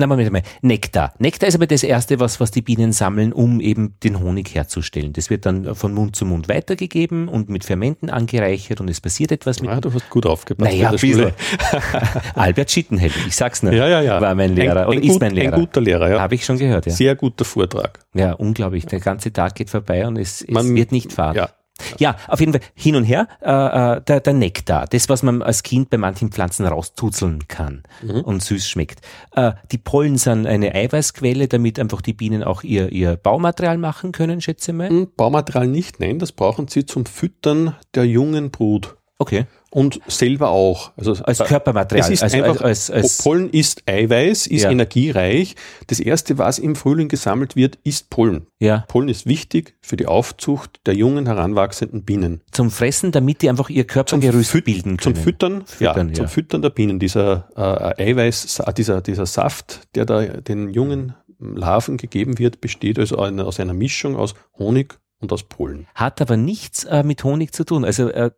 na, Moment mal, Nektar. Nektar ist aber das Erste, was, was die Bienen sammeln, um eben den Honig herzustellen. Das wird dann von Mund zu Mund weitergegeben und mit Fermenten angereichert und es passiert etwas mit. Ah, du hast gut aufgepasst. Naja, *laughs* Albert Schittenheld, ich sag's nicht, ja, ja, ja. war mein Lehrer ein, oder ein ist mein Lehrer. Ein guter Lehrer, ja. Habe ich schon gehört, ja. Sehr guter Vortrag. Ja, unglaublich. Der ganze Tag geht vorbei und es, es Man, wird nicht fad. Ja, ja, auf jeden Fall hin und her. Äh, äh, der, der Nektar, das, was man als Kind bei manchen Pflanzen rauszuzeln kann mhm. und süß schmeckt. Äh, die Pollen sind eine Eiweißquelle, damit einfach die Bienen auch ihr, ihr Baumaterial machen können, schätze mal. Hm, Baumaterial nicht, nein, das brauchen sie zum Füttern der jungen Brut. Okay und selber auch. Also als Körpermaterial. Es ist also einfach, als, als, Pollen ist Eiweiß, ist ja. energiereich. Das erste, was im Frühling gesammelt wird, ist Pollen. Ja. Pollen ist wichtig für die Aufzucht der jungen, heranwachsenden Bienen. Zum Fressen, damit die einfach ihr Körpergerüst zum bilden können. Zum Füttern, Füttern ja, ja, zum Füttern der Bienen. Dieser äh, Eiweiß, dieser, dieser Saft, der da den jungen Larven gegeben wird, besteht also aus einer Mischung aus Honig und aus Pollen. Hat aber nichts äh, mit Honig zu tun. Also äh,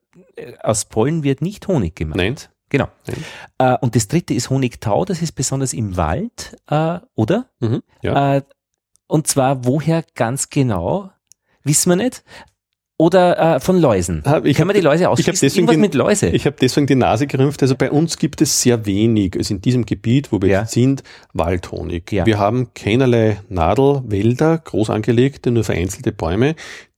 aus Pollen wird nicht Honig gemacht. Nein. Genau. Äh, und das dritte ist Honigtau, das ist besonders im Wald, äh, oder? Mhm, ja. Äh, und zwar woher ganz genau, wissen wir nicht. Oder äh, von Läusen. Ich Können wir die Läuse ausschließen? Ich habe deswegen die Nase gerümpft. Also bei uns gibt es sehr wenig, also in diesem Gebiet, wo wir ja. sind, Waldhonig. Ja. Wir haben keinerlei Nadelwälder, groß angelegte, nur vereinzelte Bäume,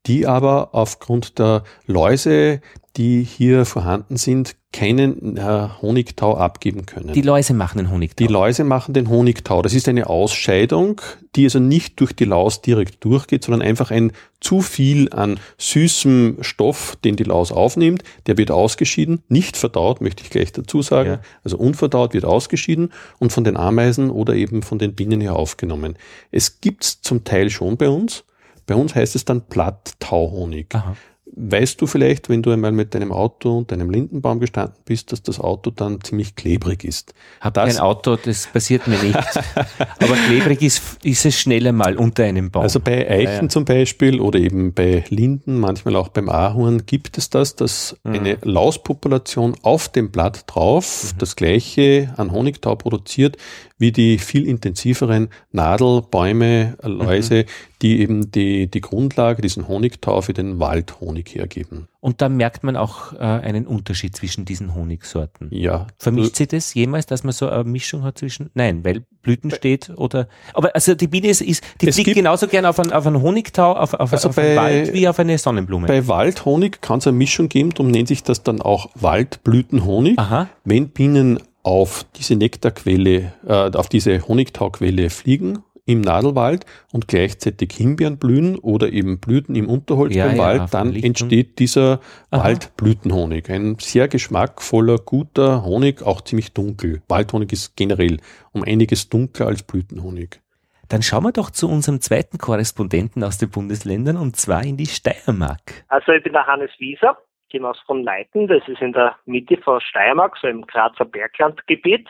die aber aufgrund der Läuse, die hier vorhanden sind, keinen äh, Honigtau abgeben können. Die Läuse machen den Honigtau. Die Läuse machen den Honigtau. Das ist eine Ausscheidung, die also nicht durch die Laus direkt durchgeht, sondern einfach ein zu viel an süßem Stoff, den die Laus aufnimmt, der wird ausgeschieden, nicht verdaut, möchte ich gleich dazu sagen. Ja. Also unverdaut wird ausgeschieden und von den Ameisen oder eben von den Bienen her aufgenommen. Es gibt's zum Teil schon bei uns. Bei uns heißt es dann Platttauhonig. Aha. Weißt du vielleicht, wenn du einmal mit deinem Auto und deinem Lindenbaum gestanden bist, dass das Auto dann ziemlich klebrig ist? Hab das, kein Auto, das passiert mir nicht. *laughs* Aber klebrig ist, ist es schneller mal unter einem Baum. Also bei Eichen ja, ja. zum Beispiel oder eben bei Linden, manchmal auch beim Ahorn gibt es das, dass mhm. eine Lauspopulation auf dem Blatt drauf mhm. das gleiche an Honigtau produziert wie die viel intensiveren Nadelbäume, Läuse, mhm. die eben die, die Grundlage, diesen Honigtau für den Waldhonig hergeben. Und da merkt man auch äh, einen Unterschied zwischen diesen Honigsorten. Ja. Vermischt sie das jemals, dass man so eine Mischung hat zwischen, nein, weil Blüten steht oder, aber also die Biene ist, ist die es fliegt genauso gern auf einen, auf einen Honigtau, auf, auf, also auf bei, einen Wald wie auf eine Sonnenblume. Bei Waldhonig kann es eine Mischung geben, darum nennt sich das dann auch Waldblütenhonig. Aha. Wenn Bienen auf diese Nektarquelle, äh, auf diese Honigtauquelle fliegen im Nadelwald und gleichzeitig Himbeeren blühen oder eben Blüten im Unterholz ja, beim ja, Wald, dann entsteht dieser Aha. Waldblütenhonig. Ein sehr geschmackvoller, guter Honig, auch ziemlich dunkel. Waldhonig ist generell um einiges dunkler als Blütenhonig. Dann schauen wir doch zu unserem zweiten Korrespondenten aus den Bundesländern und zwar in die Steiermark. Also ich bin der Hannes Wieser hinaus von Leiten. Das ist in der Mitte von Steiermark, so im Grazer Berglandgebiet.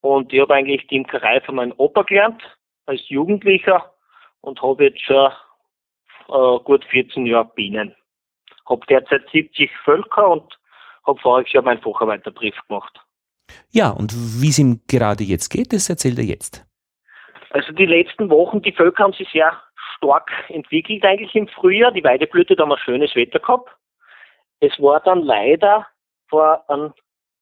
Und ich habe eigentlich die Imkerei von meinem Opa gelernt, als Jugendlicher und habe jetzt schon äh, gut 14 Jahre Bienen. Habe derzeit 70 Völker und habe voriges Jahr meinen Facharbeiterbrief gemacht. Ja, und wie es ihm gerade jetzt geht, das erzählt er jetzt. Also die letzten Wochen, die Völker haben sich sehr stark entwickelt eigentlich im Frühjahr. Die Weideblüte, da haben wir schönes Wetter gehabt. Es war dann leider vor einem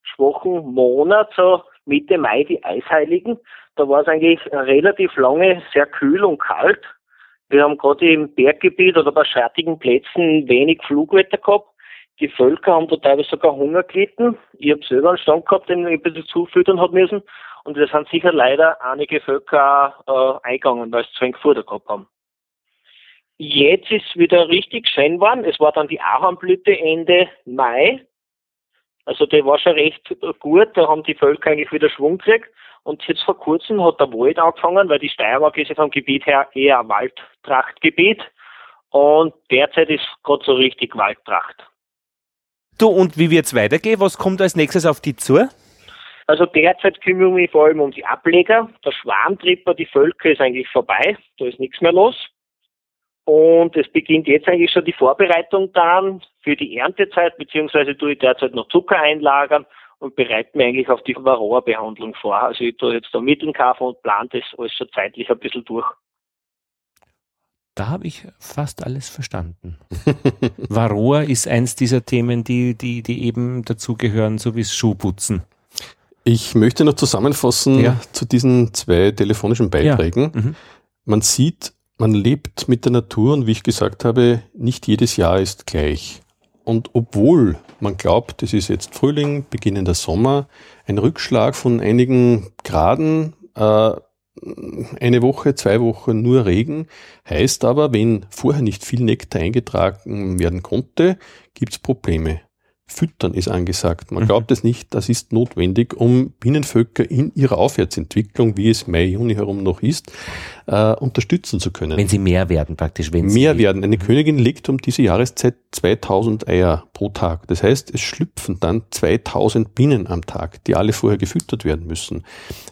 schwachen Monat, so Mitte Mai, die Eisheiligen. Da war es eigentlich relativ lange sehr kühl und kalt. Wir haben gerade im Berggebiet oder bei schattigen Plätzen wenig Flugwetter gehabt. Die Völker haben da teilweise sogar Hunger gelitten. Ich habe selber einen Stand gehabt, den ich ein bisschen zufüttern hat müssen. Und wir sind sicher leider einige Völker äh, eingegangen, weil sie zu wenig Futter gehabt haben. Jetzt ist wieder richtig schön geworden. Es war dann die Ahornblüte Ende Mai. Also die war schon recht gut. Da haben die Völker eigentlich wieder Schwung gekriegt. Und jetzt vor kurzem hat der Wald angefangen, weil die Steiermark ist ja vom Gebiet her eher ein Waldtrachtgebiet. Und derzeit ist gerade so richtig Waldtracht. Du, und wie wird's weitergehen? Was kommt als nächstes auf die zu? Also derzeit kümmere ich mich vor allem um die Ableger. Der Schwarmtripper, die Völker ist eigentlich vorbei. Da ist nichts mehr los. Und es beginnt jetzt eigentlich schon die Vorbereitung dann für die Erntezeit, beziehungsweise tue ich derzeit noch Zucker einlagern und bereite mich eigentlich auf die Varroa-Behandlung vor. Also ich tue jetzt da Mitteln kaufen und plane das alles schon zeitlich ein bisschen durch. Da habe ich fast alles verstanden. *laughs* Varroa ist eins dieser Themen, die, die, die eben dazugehören, so wie das Schuhputzen. Ich möchte noch zusammenfassen ja. zu diesen zwei telefonischen Beiträgen. Ja. Mhm. Man sieht, man lebt mit der Natur und wie ich gesagt habe, nicht jedes Jahr ist gleich. Und obwohl man glaubt, es ist jetzt Frühling, beginnender Sommer, ein Rückschlag von einigen Graden, äh, eine Woche, zwei Wochen nur Regen, heißt aber, wenn vorher nicht viel Nektar eingetragen werden konnte, gibt es Probleme. Füttern ist angesagt. Man mhm. glaubt es nicht, das ist notwendig, um Bienenvölker in ihrer Aufwärtsentwicklung, wie es Mai, Juni herum noch ist, äh, unterstützen zu können. Wenn sie mehr werden praktisch. Wenn mehr werden. Eine mhm. Königin legt um diese Jahreszeit 2000 Eier pro Tag. Das heißt, es schlüpfen dann 2000 Bienen am Tag, die alle vorher gefüttert werden müssen.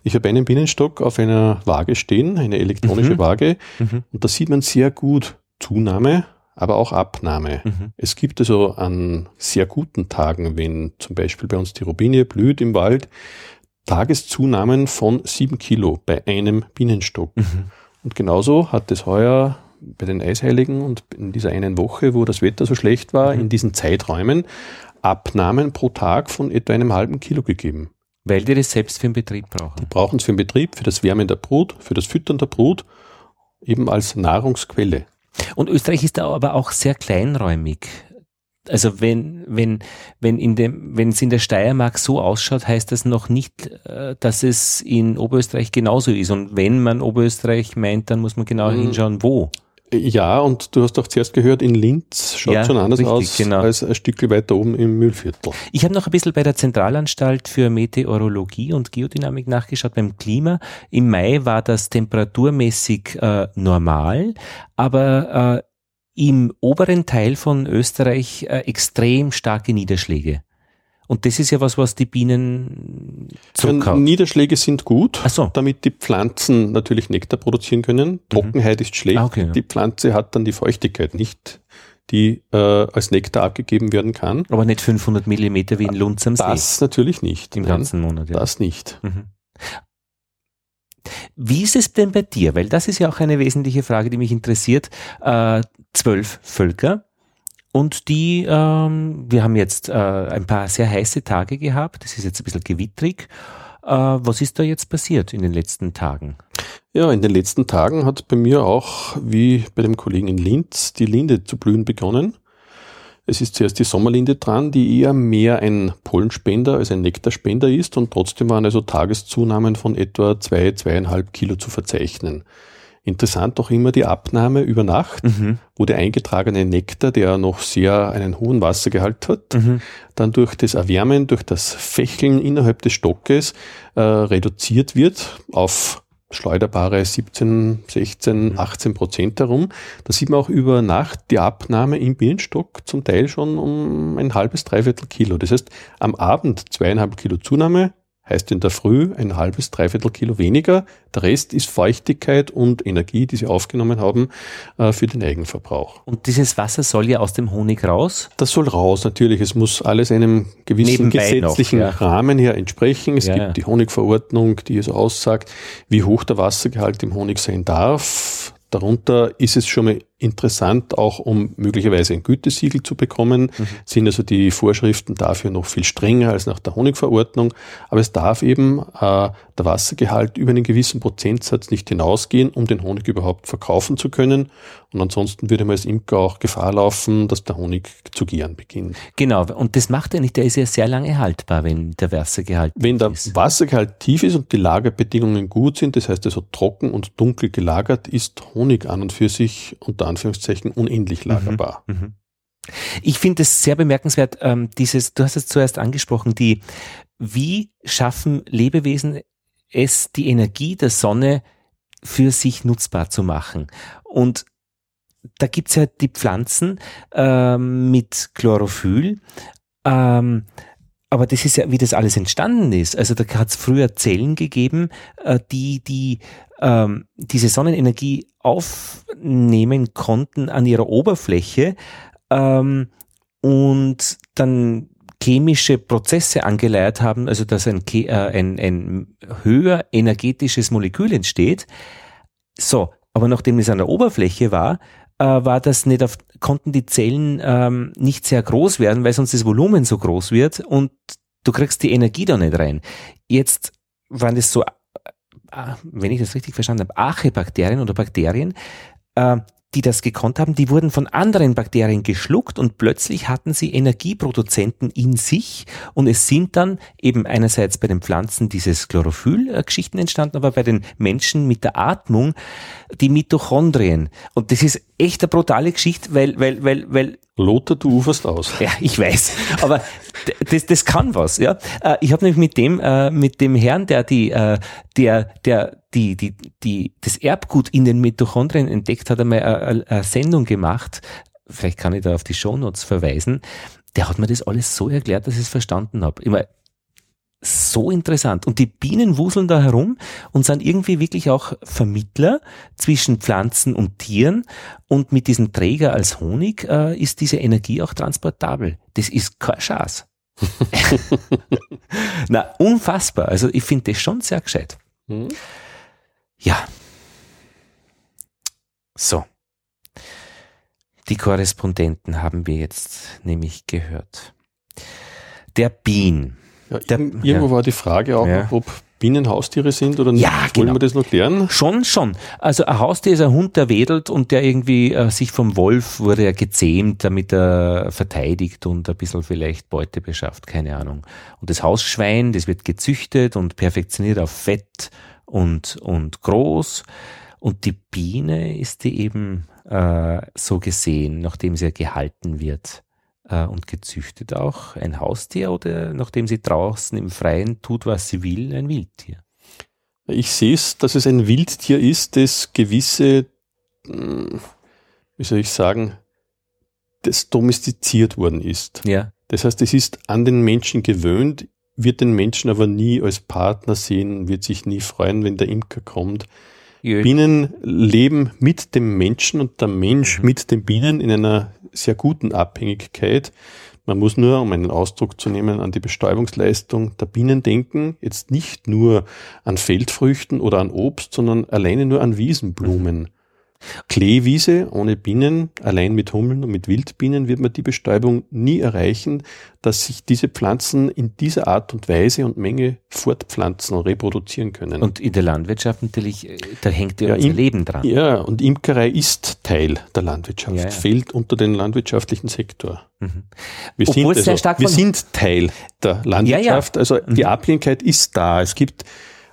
Ich habe einen Bienenstock auf einer Waage stehen, eine elektronische mhm. Waage, mhm. und da sieht man sehr gut Zunahme aber auch Abnahme. Mhm. Es gibt also an sehr guten Tagen, wenn zum Beispiel bei uns die Robinie blüht im Wald, Tageszunahmen von sieben Kilo bei einem Bienenstock. Mhm. Und genauso hat es heuer bei den Eisheiligen und in dieser einen Woche, wo das Wetter so schlecht war, mhm. in diesen Zeiträumen Abnahmen pro Tag von etwa einem halben Kilo gegeben. Weil die das selbst für den Betrieb brauchen. Die brauchen es für den Betrieb, für das Wärmen der Brut, für das Füttern der Brut, eben als Nahrungsquelle. Und Österreich ist da aber auch sehr kleinräumig. Also wenn, wenn, wenn in dem, wenn es in der Steiermark so ausschaut, heißt das noch nicht, äh, dass es in Oberösterreich genauso ist. Und wenn man Oberösterreich meint, dann muss man genau mhm. hinschauen, wo. Ja, und du hast auch zuerst gehört, in Linz schaut ja, schon anders richtig, aus genau. als ein Stück weiter oben im Mühlviertel. Ich habe noch ein bisschen bei der Zentralanstalt für Meteorologie und Geodynamik nachgeschaut beim Klima. Im Mai war das temperaturmäßig äh, normal, aber äh, im oberen Teil von Österreich äh, extrem starke Niederschläge. Und das ist ja was, was die Bienen zurückhaut. Niederschläge sind gut, so. damit die Pflanzen natürlich Nektar produzieren können. Mhm. Trockenheit ist schlecht. Ah, okay, ja. Die Pflanze hat dann die Feuchtigkeit nicht, die äh, als Nektar abgegeben werden kann. Aber nicht 500 Millimeter wie in Lunz am See. Das natürlich nicht. Im ganzen Monat. Ja. Das nicht. Mhm. Wie ist es denn bei dir? Weil das ist ja auch eine wesentliche Frage, die mich interessiert. Äh, zwölf Völker und die, ähm, wir haben jetzt äh, ein paar sehr heiße Tage gehabt. Das ist jetzt ein bisschen gewittrig. Äh, was ist da jetzt passiert in den letzten Tagen? Ja, in den letzten Tagen hat bei mir auch, wie bei dem Kollegen in Linz, die Linde zu blühen begonnen. Es ist zuerst die Sommerlinde dran, die eher mehr ein Pollenspender als ein Nektarspender ist und trotzdem waren also Tageszunahmen von etwa zwei, zweieinhalb Kilo zu verzeichnen. Interessant auch immer die Abnahme über Nacht, mhm. wo der eingetragene Nektar, der noch sehr einen hohen Wassergehalt hat, mhm. dann durch das Erwärmen, durch das Fächeln innerhalb des Stockes äh, reduziert wird auf schleuderbare 17, 16, 18 Prozent herum. Da sieht man auch über Nacht die Abnahme im Bienenstock zum Teil schon um ein halbes, dreiviertel Kilo. Das heißt, am Abend zweieinhalb Kilo Zunahme, heißt in der Früh ein halbes, dreiviertel Kilo weniger. Der Rest ist Feuchtigkeit und Energie, die sie aufgenommen haben äh, für den Eigenverbrauch. Und dieses Wasser soll ja aus dem Honig raus? Das soll raus, natürlich. Es muss alles einem gewissen Nebenbei gesetzlichen noch, ja. Rahmen her entsprechen. Es ja, gibt ja. die Honigverordnung, die es aussagt, wie hoch der Wassergehalt im Honig sein darf. Darunter ist es schon mal interessant, auch um möglicherweise ein Gütesiegel zu bekommen, mhm. sind also die Vorschriften dafür noch viel strenger als nach der Honigverordnung. Aber es darf eben äh, der Wassergehalt über einen gewissen Prozentsatz nicht hinausgehen, um den Honig überhaupt verkaufen zu können. Und ansonsten würde man als Imker auch Gefahr laufen, dass der Honig zu gären beginnt. Genau, und das macht er nicht. Der ist ja sehr lange haltbar, wenn der Wassergehalt Wenn der ist. Wassergehalt tief ist und die Lagerbedingungen gut sind, das heißt also trocken und dunkel gelagert, ist Honig an und für sich unter Anführungszeichen unendlich mhm, lagerbar. Mhm. Ich finde es sehr bemerkenswert, ähm, dieses, du hast es zuerst angesprochen, die, wie schaffen Lebewesen es, die Energie der Sonne für sich nutzbar zu machen? Und da gibt's ja die Pflanzen ähm, mit Chlorophyll, ähm, aber das ist ja, wie das alles entstanden ist. Also da hat es früher Zellen gegeben, äh, die, die ähm, diese Sonnenenergie aufnehmen konnten an ihrer Oberfläche ähm, und dann chemische Prozesse angeleiert haben, also dass ein, äh, ein, ein höher energetisches Molekül entsteht. So, aber nachdem es an der Oberfläche war, äh, war das nicht auf, konnten die Zellen ähm, nicht sehr groß werden, weil sonst das Volumen so groß wird und du kriegst die Energie da nicht rein. Jetzt waren das so, wenn ich das richtig verstanden habe, Archebakterien oder Bakterien, äh, die das gekonnt haben, die wurden von anderen Bakterien geschluckt und plötzlich hatten sie Energieproduzenten in sich und es sind dann eben einerseits bei den Pflanzen dieses Chlorophyll-Geschichten entstanden, aber bei den Menschen mit der Atmung die Mitochondrien. Und das ist echt eine brutale Geschichte, weil, weil, weil, weil Lothar, du uferst aus. Ja, ich weiß. Aber das, das kann was, ja. Äh, ich habe nämlich mit dem, äh, mit dem Herrn, der die, äh, der, der die, die, die, das Erbgut in den Mitochondrien entdeckt hat, einmal eine, Sendung gemacht. Vielleicht kann ich da auf die Shownotes verweisen. Der hat mir das alles so erklärt, dass ich es verstanden habe. Immer so interessant. Und die Bienen wuseln da herum und sind irgendwie wirklich auch Vermittler zwischen Pflanzen und Tieren. Und mit diesem Träger als Honig äh, ist diese Energie auch transportabel. Das ist kein Schatz. Na, unfassbar. Also ich finde das schon sehr gescheit. Mhm. Ja. So. Die Korrespondenten haben wir jetzt nämlich gehört. Der Bean. Ja, der, irgendwo ja. war die Frage auch, ja. ob Bienen Haustiere sind oder nicht. Ja, genau. Wollen wir das noch klären? Schon, schon. Also ein Haustier ist ein Hund, der wedelt und der irgendwie äh, sich vom Wolf wurde ja gezähmt, damit er verteidigt und ein bisschen vielleicht Beute beschafft, keine Ahnung. Und das Hausschwein, das wird gezüchtet und perfektioniert auf Fett und, und groß. Und die Biene ist die eben äh, so gesehen, nachdem sie gehalten wird äh, und gezüchtet auch, ein Haustier oder nachdem sie draußen im Freien tut, was sie will, ein Wildtier? Ich sehe es, dass es ein Wildtier ist, das gewisse, hm, wie soll ich sagen, das domestiziert worden ist. Ja. Das heißt, es ist an den Menschen gewöhnt wird den Menschen aber nie als Partner sehen, wird sich nie freuen, wenn der Imker kommt. Jö. Bienen leben mit dem Menschen und der Mensch mhm. mit den Bienen in einer sehr guten Abhängigkeit. Man muss nur, um einen Ausdruck zu nehmen, an die Bestäubungsleistung der Bienen denken. Jetzt nicht nur an Feldfrüchten oder an Obst, sondern alleine nur an Wiesenblumen. Mhm. Kleewiese ohne Bienen, allein mit Hummeln und mit Wildbienen wird man die Bestäubung nie erreichen, dass sich diese Pflanzen in dieser Art und Weise und Menge fortpflanzen und reproduzieren können. Und in der Landwirtschaft natürlich, äh, da hängt ja, ja unser Leben dran. Ja, und Imkerei ist Teil der Landwirtschaft, ja, ja. fällt unter den landwirtschaftlichen Sektor. Mhm. Wir, sind, also, wir sind Teil der Landwirtschaft, also mhm. die Abhängigkeit ist da. Es gibt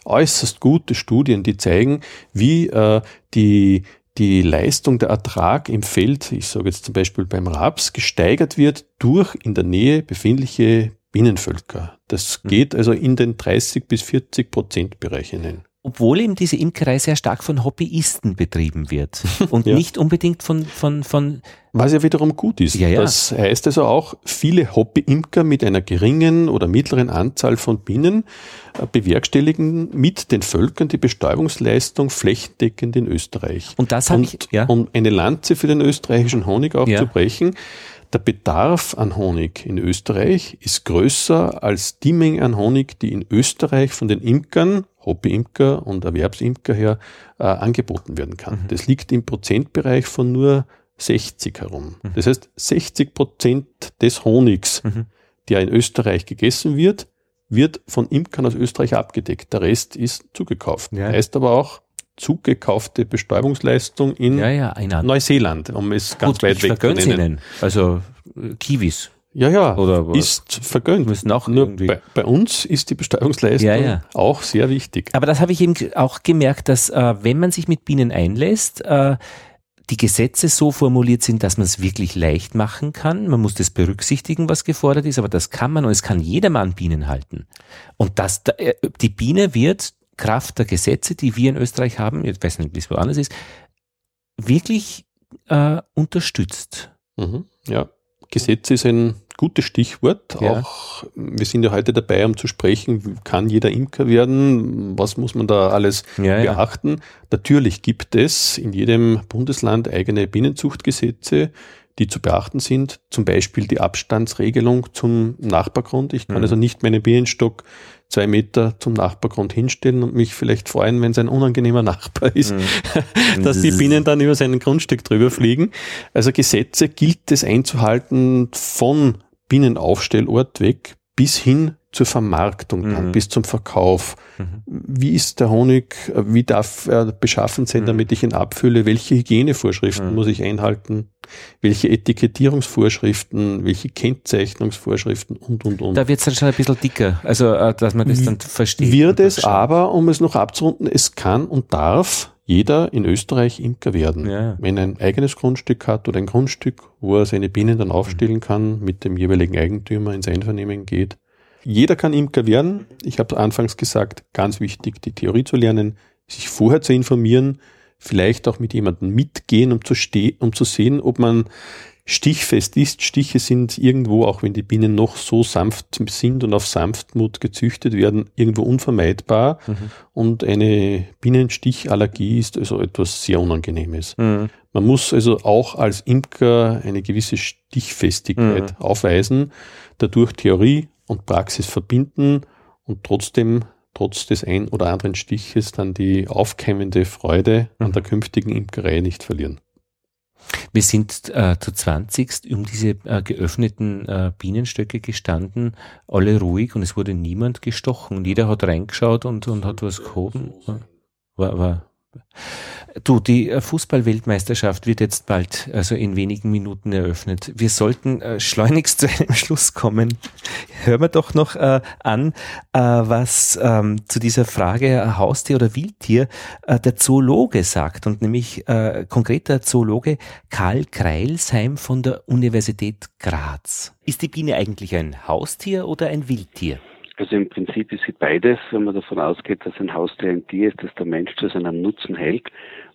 äußerst gute Studien, die zeigen, wie äh, die die Leistung, der Ertrag im Feld, ich sage jetzt zum Beispiel beim Raps, gesteigert wird durch in der Nähe befindliche Bienenvölker. Das mhm. geht also in den 30 bis 40 Prozent Bereich hinein obwohl eben diese Imkerei sehr stark von Hobbyisten betrieben wird *laughs* und ja. nicht unbedingt von, von, von was ja wiederum gut ist. Ja, ja. Das heißt also auch, viele Hobbyimker mit einer geringen oder mittleren Anzahl von Bienen äh, bewerkstelligen mit den Völkern die Bestäubungsleistung flächendeckend in Österreich. Und das habe ich, ja. Um eine Lanze für den österreichischen Honig auch ja. Der Bedarf an Honig in Österreich ist größer als die Menge an Honig, die in Österreich von den Imkern, Hobbyimker und Erwerbsimker her äh, angeboten werden kann. Mhm. Das liegt im Prozentbereich von nur 60 herum. Mhm. Das heißt, 60 Prozent des Honigs, mhm. der in Österreich gegessen wird, wird von Imkern aus Österreich abgedeckt. Der Rest ist zugekauft. Ja. Heißt aber auch, zugekaufte Bestäubungsleistung in ja, ja, Neuseeland, um es ganz Gut, weit weg zu nennen. Ihnen. Also äh, Kiwis. Ja, ja, Oder ist vergönnt. Müssen auch Nur bei, bei, uns ist die Bestäubungsleistung ja, auch sehr wichtig. Aber das habe ich eben auch gemerkt, dass äh, wenn man sich mit Bienen einlässt, äh, die Gesetze so formuliert sind, dass man es wirklich leicht machen kann. Man muss das berücksichtigen, was gefordert ist, aber das kann man und es kann jedermann Bienen halten. Und das, äh, die Biene wird Kraft der Gesetze, die wir in Österreich haben, ich weiß nicht, wie es woanders ist, wirklich äh, unterstützt. Mhm, ja, Gesetze ist ein gutes Stichwort. Ja. Auch wir sind ja heute dabei, um zu sprechen, kann jeder Imker werden? Was muss man da alles ja, beachten? Ja. Natürlich gibt es in jedem Bundesland eigene Bienenzuchtgesetze, die zu beachten sind. Zum Beispiel die Abstandsregelung zum Nachbargrund. Ich kann mhm. also nicht meinen Bienenstock zwei Meter zum Nachbargrund hinstellen und mich vielleicht freuen, wenn es ein unangenehmer Nachbar ist, mhm. *laughs* dass die Bienen dann über sein Grundstück drüber fliegen. Also Gesetze gilt es einzuhalten von Binnenaufstellort weg bis hin zur Vermarktung dann, mhm. bis zum Verkauf. Mhm. Wie ist der Honig, wie darf er beschaffen sein, mhm. damit ich ihn abfülle? Welche Hygienevorschriften mhm. muss ich einhalten? Welche Etikettierungsvorschriften, welche Kennzeichnungsvorschriften und, und, und. Da wird es dann schon ein bisschen dicker, also äh, dass man das dann versteht. Wird es aber, um es noch abzurunden, es kann und darf jeder in Österreich Imker werden. Ja. Wenn er ein eigenes Grundstück hat oder ein Grundstück, wo er seine Bienen dann aufstellen kann, mit dem jeweiligen Eigentümer ins Einvernehmen geht. Jeder kann Imker werden. Ich habe anfangs gesagt, ganz wichtig, die Theorie zu lernen, sich vorher zu informieren, vielleicht auch mit jemandem mitgehen, um zu, um zu sehen, ob man stichfest ist. Stiche sind irgendwo, auch wenn die Bienen noch so sanft sind und auf Sanftmut gezüchtet werden, irgendwo unvermeidbar. Mhm. Und eine Bienenstichallergie ist also etwas sehr Unangenehmes. Mhm. Man muss also auch als Imker eine gewisse Stichfestigkeit mhm. aufweisen, dadurch Theorie und Praxis verbinden und trotzdem trotz des ein oder anderen Stiches dann die aufkeimende Freude an der künftigen Imkerei nicht verlieren. Wir sind äh, zu 20 um diese äh, geöffneten äh, Bienenstöcke gestanden, alle ruhig und es wurde niemand gestochen. Und jeder hat reingeschaut und, und hat was gehoben. War, war, Du, die äh, Fußballweltmeisterschaft wird jetzt bald, also in wenigen Minuten eröffnet. Wir sollten äh, schleunigst *laughs* zu einem Schluss kommen. Hören wir doch noch äh, an, äh, was ähm, zu dieser Frage äh, Haustier oder Wildtier äh, der Zoologe sagt. Und nämlich konkret der Zoologe Karl Kreilsheim von der Universität Graz. Ist die Biene eigentlich ein Haustier oder ein Wildtier? Also im Prinzip ist sie beides, wenn man davon ausgeht, dass ein Haustier ein Tier ist, das der Mensch zu seinem Nutzen hält.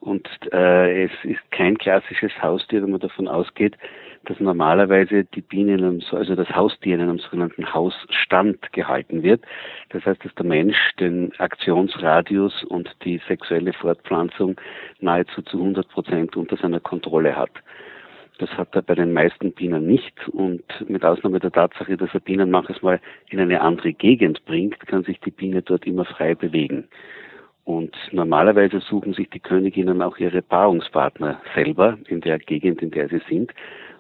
Und äh, es ist kein klassisches Haustier, wenn man davon ausgeht, dass normalerweise die Biene, in einem, also das Haustier in einem sogenannten Hausstand gehalten wird. Das heißt, dass der Mensch den Aktionsradius und die sexuelle Fortpflanzung nahezu zu 100 Prozent unter seiner Kontrolle hat. Das hat er bei den meisten Bienen nicht und mit Ausnahme der Tatsache, dass er Bienen manchmal in eine andere Gegend bringt, kann sich die Biene dort immer frei bewegen. Und normalerweise suchen sich die Königinnen auch ihre Paarungspartner selber in der Gegend, in der sie sind.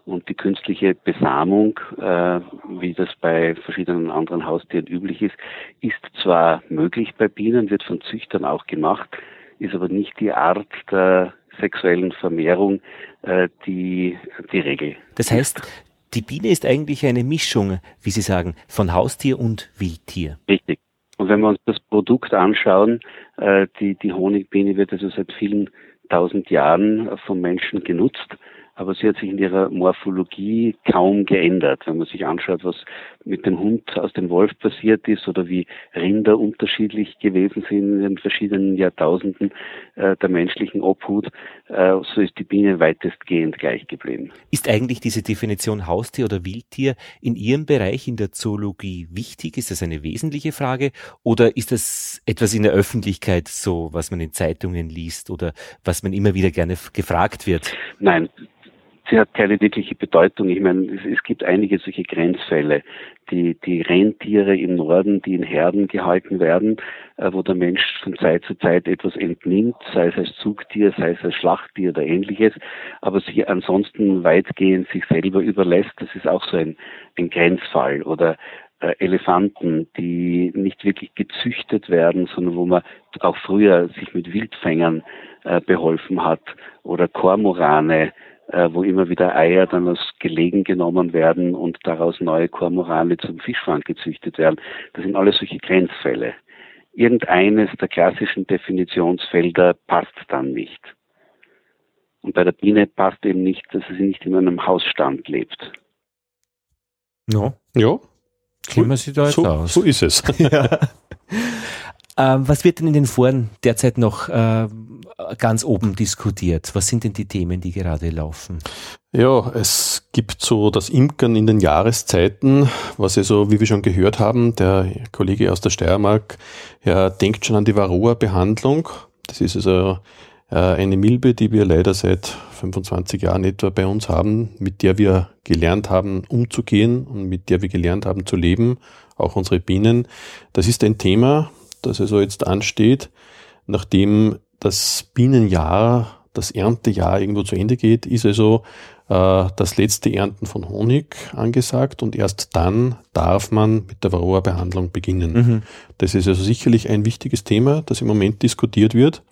Und die künstliche Besamung, äh, wie das bei verschiedenen anderen Haustieren üblich ist, ist zwar möglich bei Bienen, wird von Züchtern auch gemacht, ist aber nicht die Art der sexuellen Vermehrung äh, die, die Regel. Das heißt, die Biene ist eigentlich eine Mischung, wie Sie sagen, von Haustier und Wildtier. Richtig. Und wenn wir uns das Produkt anschauen, äh, die, die Honigbiene wird also seit vielen tausend Jahren vom Menschen genutzt aber sie hat sich in ihrer Morphologie kaum geändert. Wenn man sich anschaut, was mit dem Hund aus dem Wolf passiert ist oder wie Rinder unterschiedlich gewesen sind in den verschiedenen Jahrtausenden äh, der menschlichen Obhut, äh, so ist die Biene weitestgehend gleich geblieben. Ist eigentlich diese Definition Haustier oder Wildtier in Ihrem Bereich in der Zoologie wichtig? Ist das eine wesentliche Frage oder ist das etwas in der Öffentlichkeit so, was man in Zeitungen liest oder was man immer wieder gerne gefragt wird? Nein, sie hat keine wirkliche Bedeutung. Ich meine, es, es, gibt einige solche Grenzfälle. Die, die Rentiere im Norden, die in Herden gehalten werden, äh, wo der Mensch von Zeit zu Zeit etwas entnimmt, sei es als Zugtier, sei es als Schlachttier oder ähnliches, aber sich ansonsten weitgehend sich selber überlässt, das ist auch so ein, ein Grenzfall. Oder äh, Elefanten, die nicht wirklich gezüchtet werden, sondern wo man auch früher sich mit Wildfängern äh, beholfen hat oder Kormorane, wo immer wieder Eier dann aus Gelegen genommen werden und daraus neue Kormorane zum Fischfang gezüchtet werden. Das sind alles solche Grenzfälle. Irgendeines der klassischen Definitionsfelder passt dann nicht. Und bei der Biene passt eben nicht, dass sie nicht in einem Hausstand lebt. Ja. Ja. Kennen wir sie da jetzt so, aus. so ist es. *laughs* *laughs* ja. Ähm, was wird denn in den Foren derzeit noch äh, ganz oben diskutiert? Was sind denn die Themen, die gerade laufen? Ja, es gibt so das Imkern in den Jahreszeiten, was ja so, wie wir schon gehört haben, der Kollege aus der Steiermark, ja, denkt schon an die Varroa-Behandlung. Das ist also äh, eine Milbe, die wir leider seit 25 Jahren etwa bei uns haben, mit der wir gelernt haben, umzugehen und mit der wir gelernt haben zu leben, auch unsere Bienen. Das ist ein Thema, das also jetzt ansteht, nachdem das Bienenjahr, das Erntejahr irgendwo zu Ende geht, ist also äh, das letzte Ernten von Honig angesagt und erst dann darf man mit der Varroa-Behandlung beginnen. Mhm. Das ist also sicherlich ein wichtiges Thema, das im Moment diskutiert wird.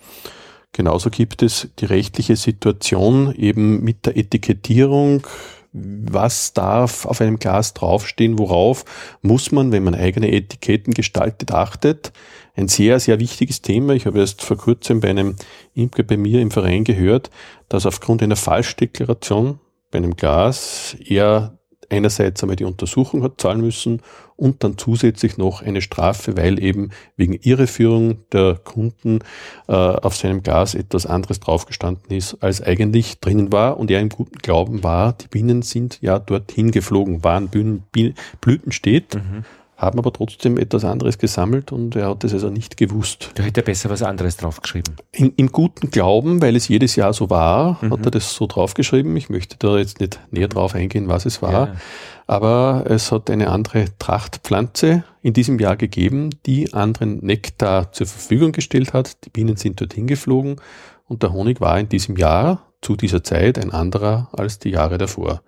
Genauso gibt es die rechtliche Situation eben mit der Etikettierung was darf auf einem Glas draufstehen, worauf muss man, wenn man eigene Etiketten gestaltet, achtet. Ein sehr, sehr wichtiges Thema. Ich habe erst vor kurzem bei einem Imker bei mir im Verein gehört, dass aufgrund einer Falschdeklaration bei einem Glas er einerseits einmal die Untersuchung hat zahlen müssen und dann zusätzlich noch eine Strafe, weil eben wegen Irreführung der Kunden äh, auf seinem Gas etwas anderes draufgestanden ist, als eigentlich drinnen war. Und er im guten Glauben war, die Bienen sind ja dorthin geflogen, waren Blüten steht. Mhm haben aber trotzdem etwas anderes gesammelt und er hat es also nicht gewusst. Da hätte er besser was anderes draufgeschrieben. In, Im guten Glauben, weil es jedes Jahr so war, mhm. hat er das so draufgeschrieben. Ich möchte da jetzt nicht näher drauf eingehen, was es war. Ja. Aber es hat eine andere Trachtpflanze in diesem Jahr gegeben, die anderen Nektar zur Verfügung gestellt hat. Die Bienen sind dorthin geflogen und der Honig war in diesem Jahr zu dieser Zeit ein anderer als die Jahre davor.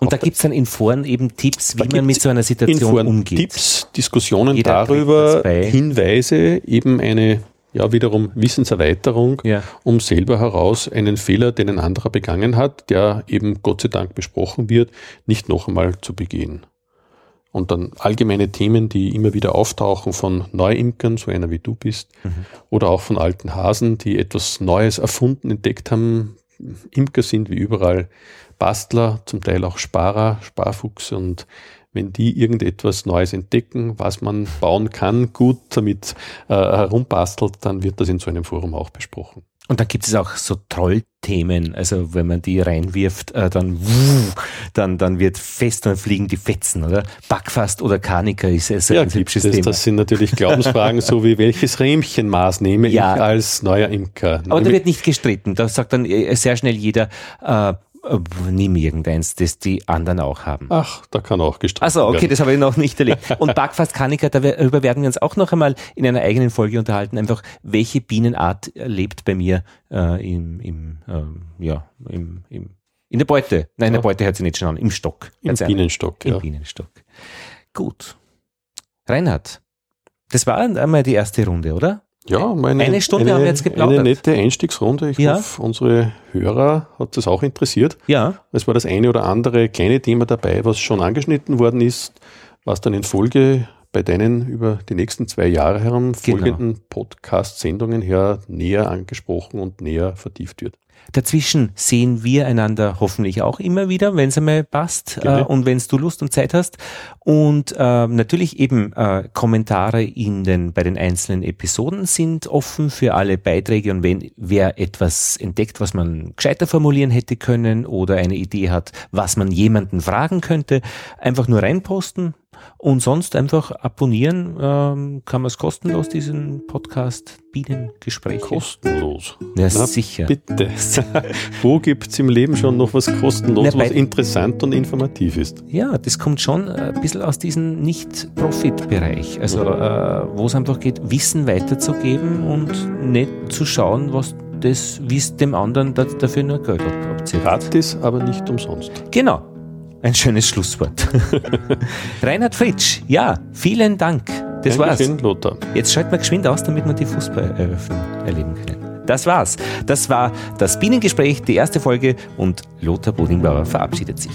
Und da gibt es dann in Foren eben Tipps, wie man mit so einer Situation umgeht. Tipps, Diskussionen Jeder darüber, Hinweise, eben eine ja wiederum Wissenserweiterung, ja. um selber heraus einen Fehler, den ein anderer begangen hat, der eben Gott sei Dank besprochen wird, nicht noch einmal zu begehen. Und dann allgemeine Themen, die immer wieder auftauchen von Neuimkern, so einer wie du bist, mhm. oder auch von alten Hasen, die etwas Neues erfunden, entdeckt haben. Imker sind wie überall Bastler, zum Teil auch Sparer, Sparfuchs und wenn die irgendetwas Neues entdecken, was man bauen kann, gut damit äh, herumbastelt, dann wird das in so einem Forum auch besprochen. Und dann gibt es auch so Trollthemen, also wenn man die reinwirft, äh, dann wuh, dann dann wird fest und fliegen die Fetzen, oder? Backfast oder Karniker ist es ja, ein hübsches Thema. Das sind natürlich Glaubensfragen, *laughs* so wie welches Rähmchenmaß nehme ja. ich als neuer Imker. Aber da wird nicht gestritten. Da sagt dann äh, sehr schnell jeder, äh, nimm irgendeins, das die anderen auch haben. Ach, da kann auch gestritten Also okay, werden. das habe ich noch nicht erlebt. Und Backfast Kanika, darüber werden wir uns auch noch einmal in einer eigenen Folge unterhalten, einfach welche Bienenart lebt bei mir äh, im, im, ähm, ja, im, im, in der Beute. Nein, in der Beute hört sie nicht schon an, im Stock. Im Bienenstock, Im ja. Bienenstock. Gut. Reinhard, das war einmal die erste Runde, oder? Ja, meine, eine Stunde eine, haben wir jetzt geplaudert. Eine nette Einstiegsrunde. Ich ja. hoffe, unsere Hörer hat das auch interessiert. Ja. Es war das eine oder andere kleine Thema dabei, was schon angeschnitten worden ist, was dann in Folge bei deinen über die nächsten zwei Jahre herum genau. folgenden genau. Podcast-Sendungen her näher angesprochen und näher vertieft wird. Dazwischen sehen wir einander hoffentlich auch immer wieder, wenn es einmal passt äh, und wenn du Lust und Zeit hast. Und äh, natürlich eben äh, Kommentare in den, bei den einzelnen Episoden sind offen für alle Beiträge und wenn wer etwas entdeckt, was man gescheiter formulieren hätte können oder eine Idee hat, was man jemanden fragen könnte, einfach nur reinposten, und sonst einfach abonnieren, ähm, kann man es kostenlos, diesen Podcast Bienengespräche. Kostenlos? Ja, Na, sicher. Bitte. *laughs* Wo gibt es im Leben schon noch was kostenlos, Na, was interessant und informativ ist? Ja, das kommt schon ein bisschen aus diesem Nicht-Profit-Bereich. Also, äh, wo es einfach geht, Wissen weiterzugeben und nicht zu schauen, was das, wie es dem anderen dafür nur Geld abzieht. Gratis, aber nicht umsonst. Genau. Ein schönes Schlusswort. *laughs* Reinhard Fritsch, ja, vielen Dank. Das Dankeschön, war's. Lothar. Jetzt schalten wir geschwind aus, damit wir die Fußballeröffnung erleben können. Das war's. Das war das Bienengespräch, die erste Folge und Lothar Bodingbauer verabschiedet sich.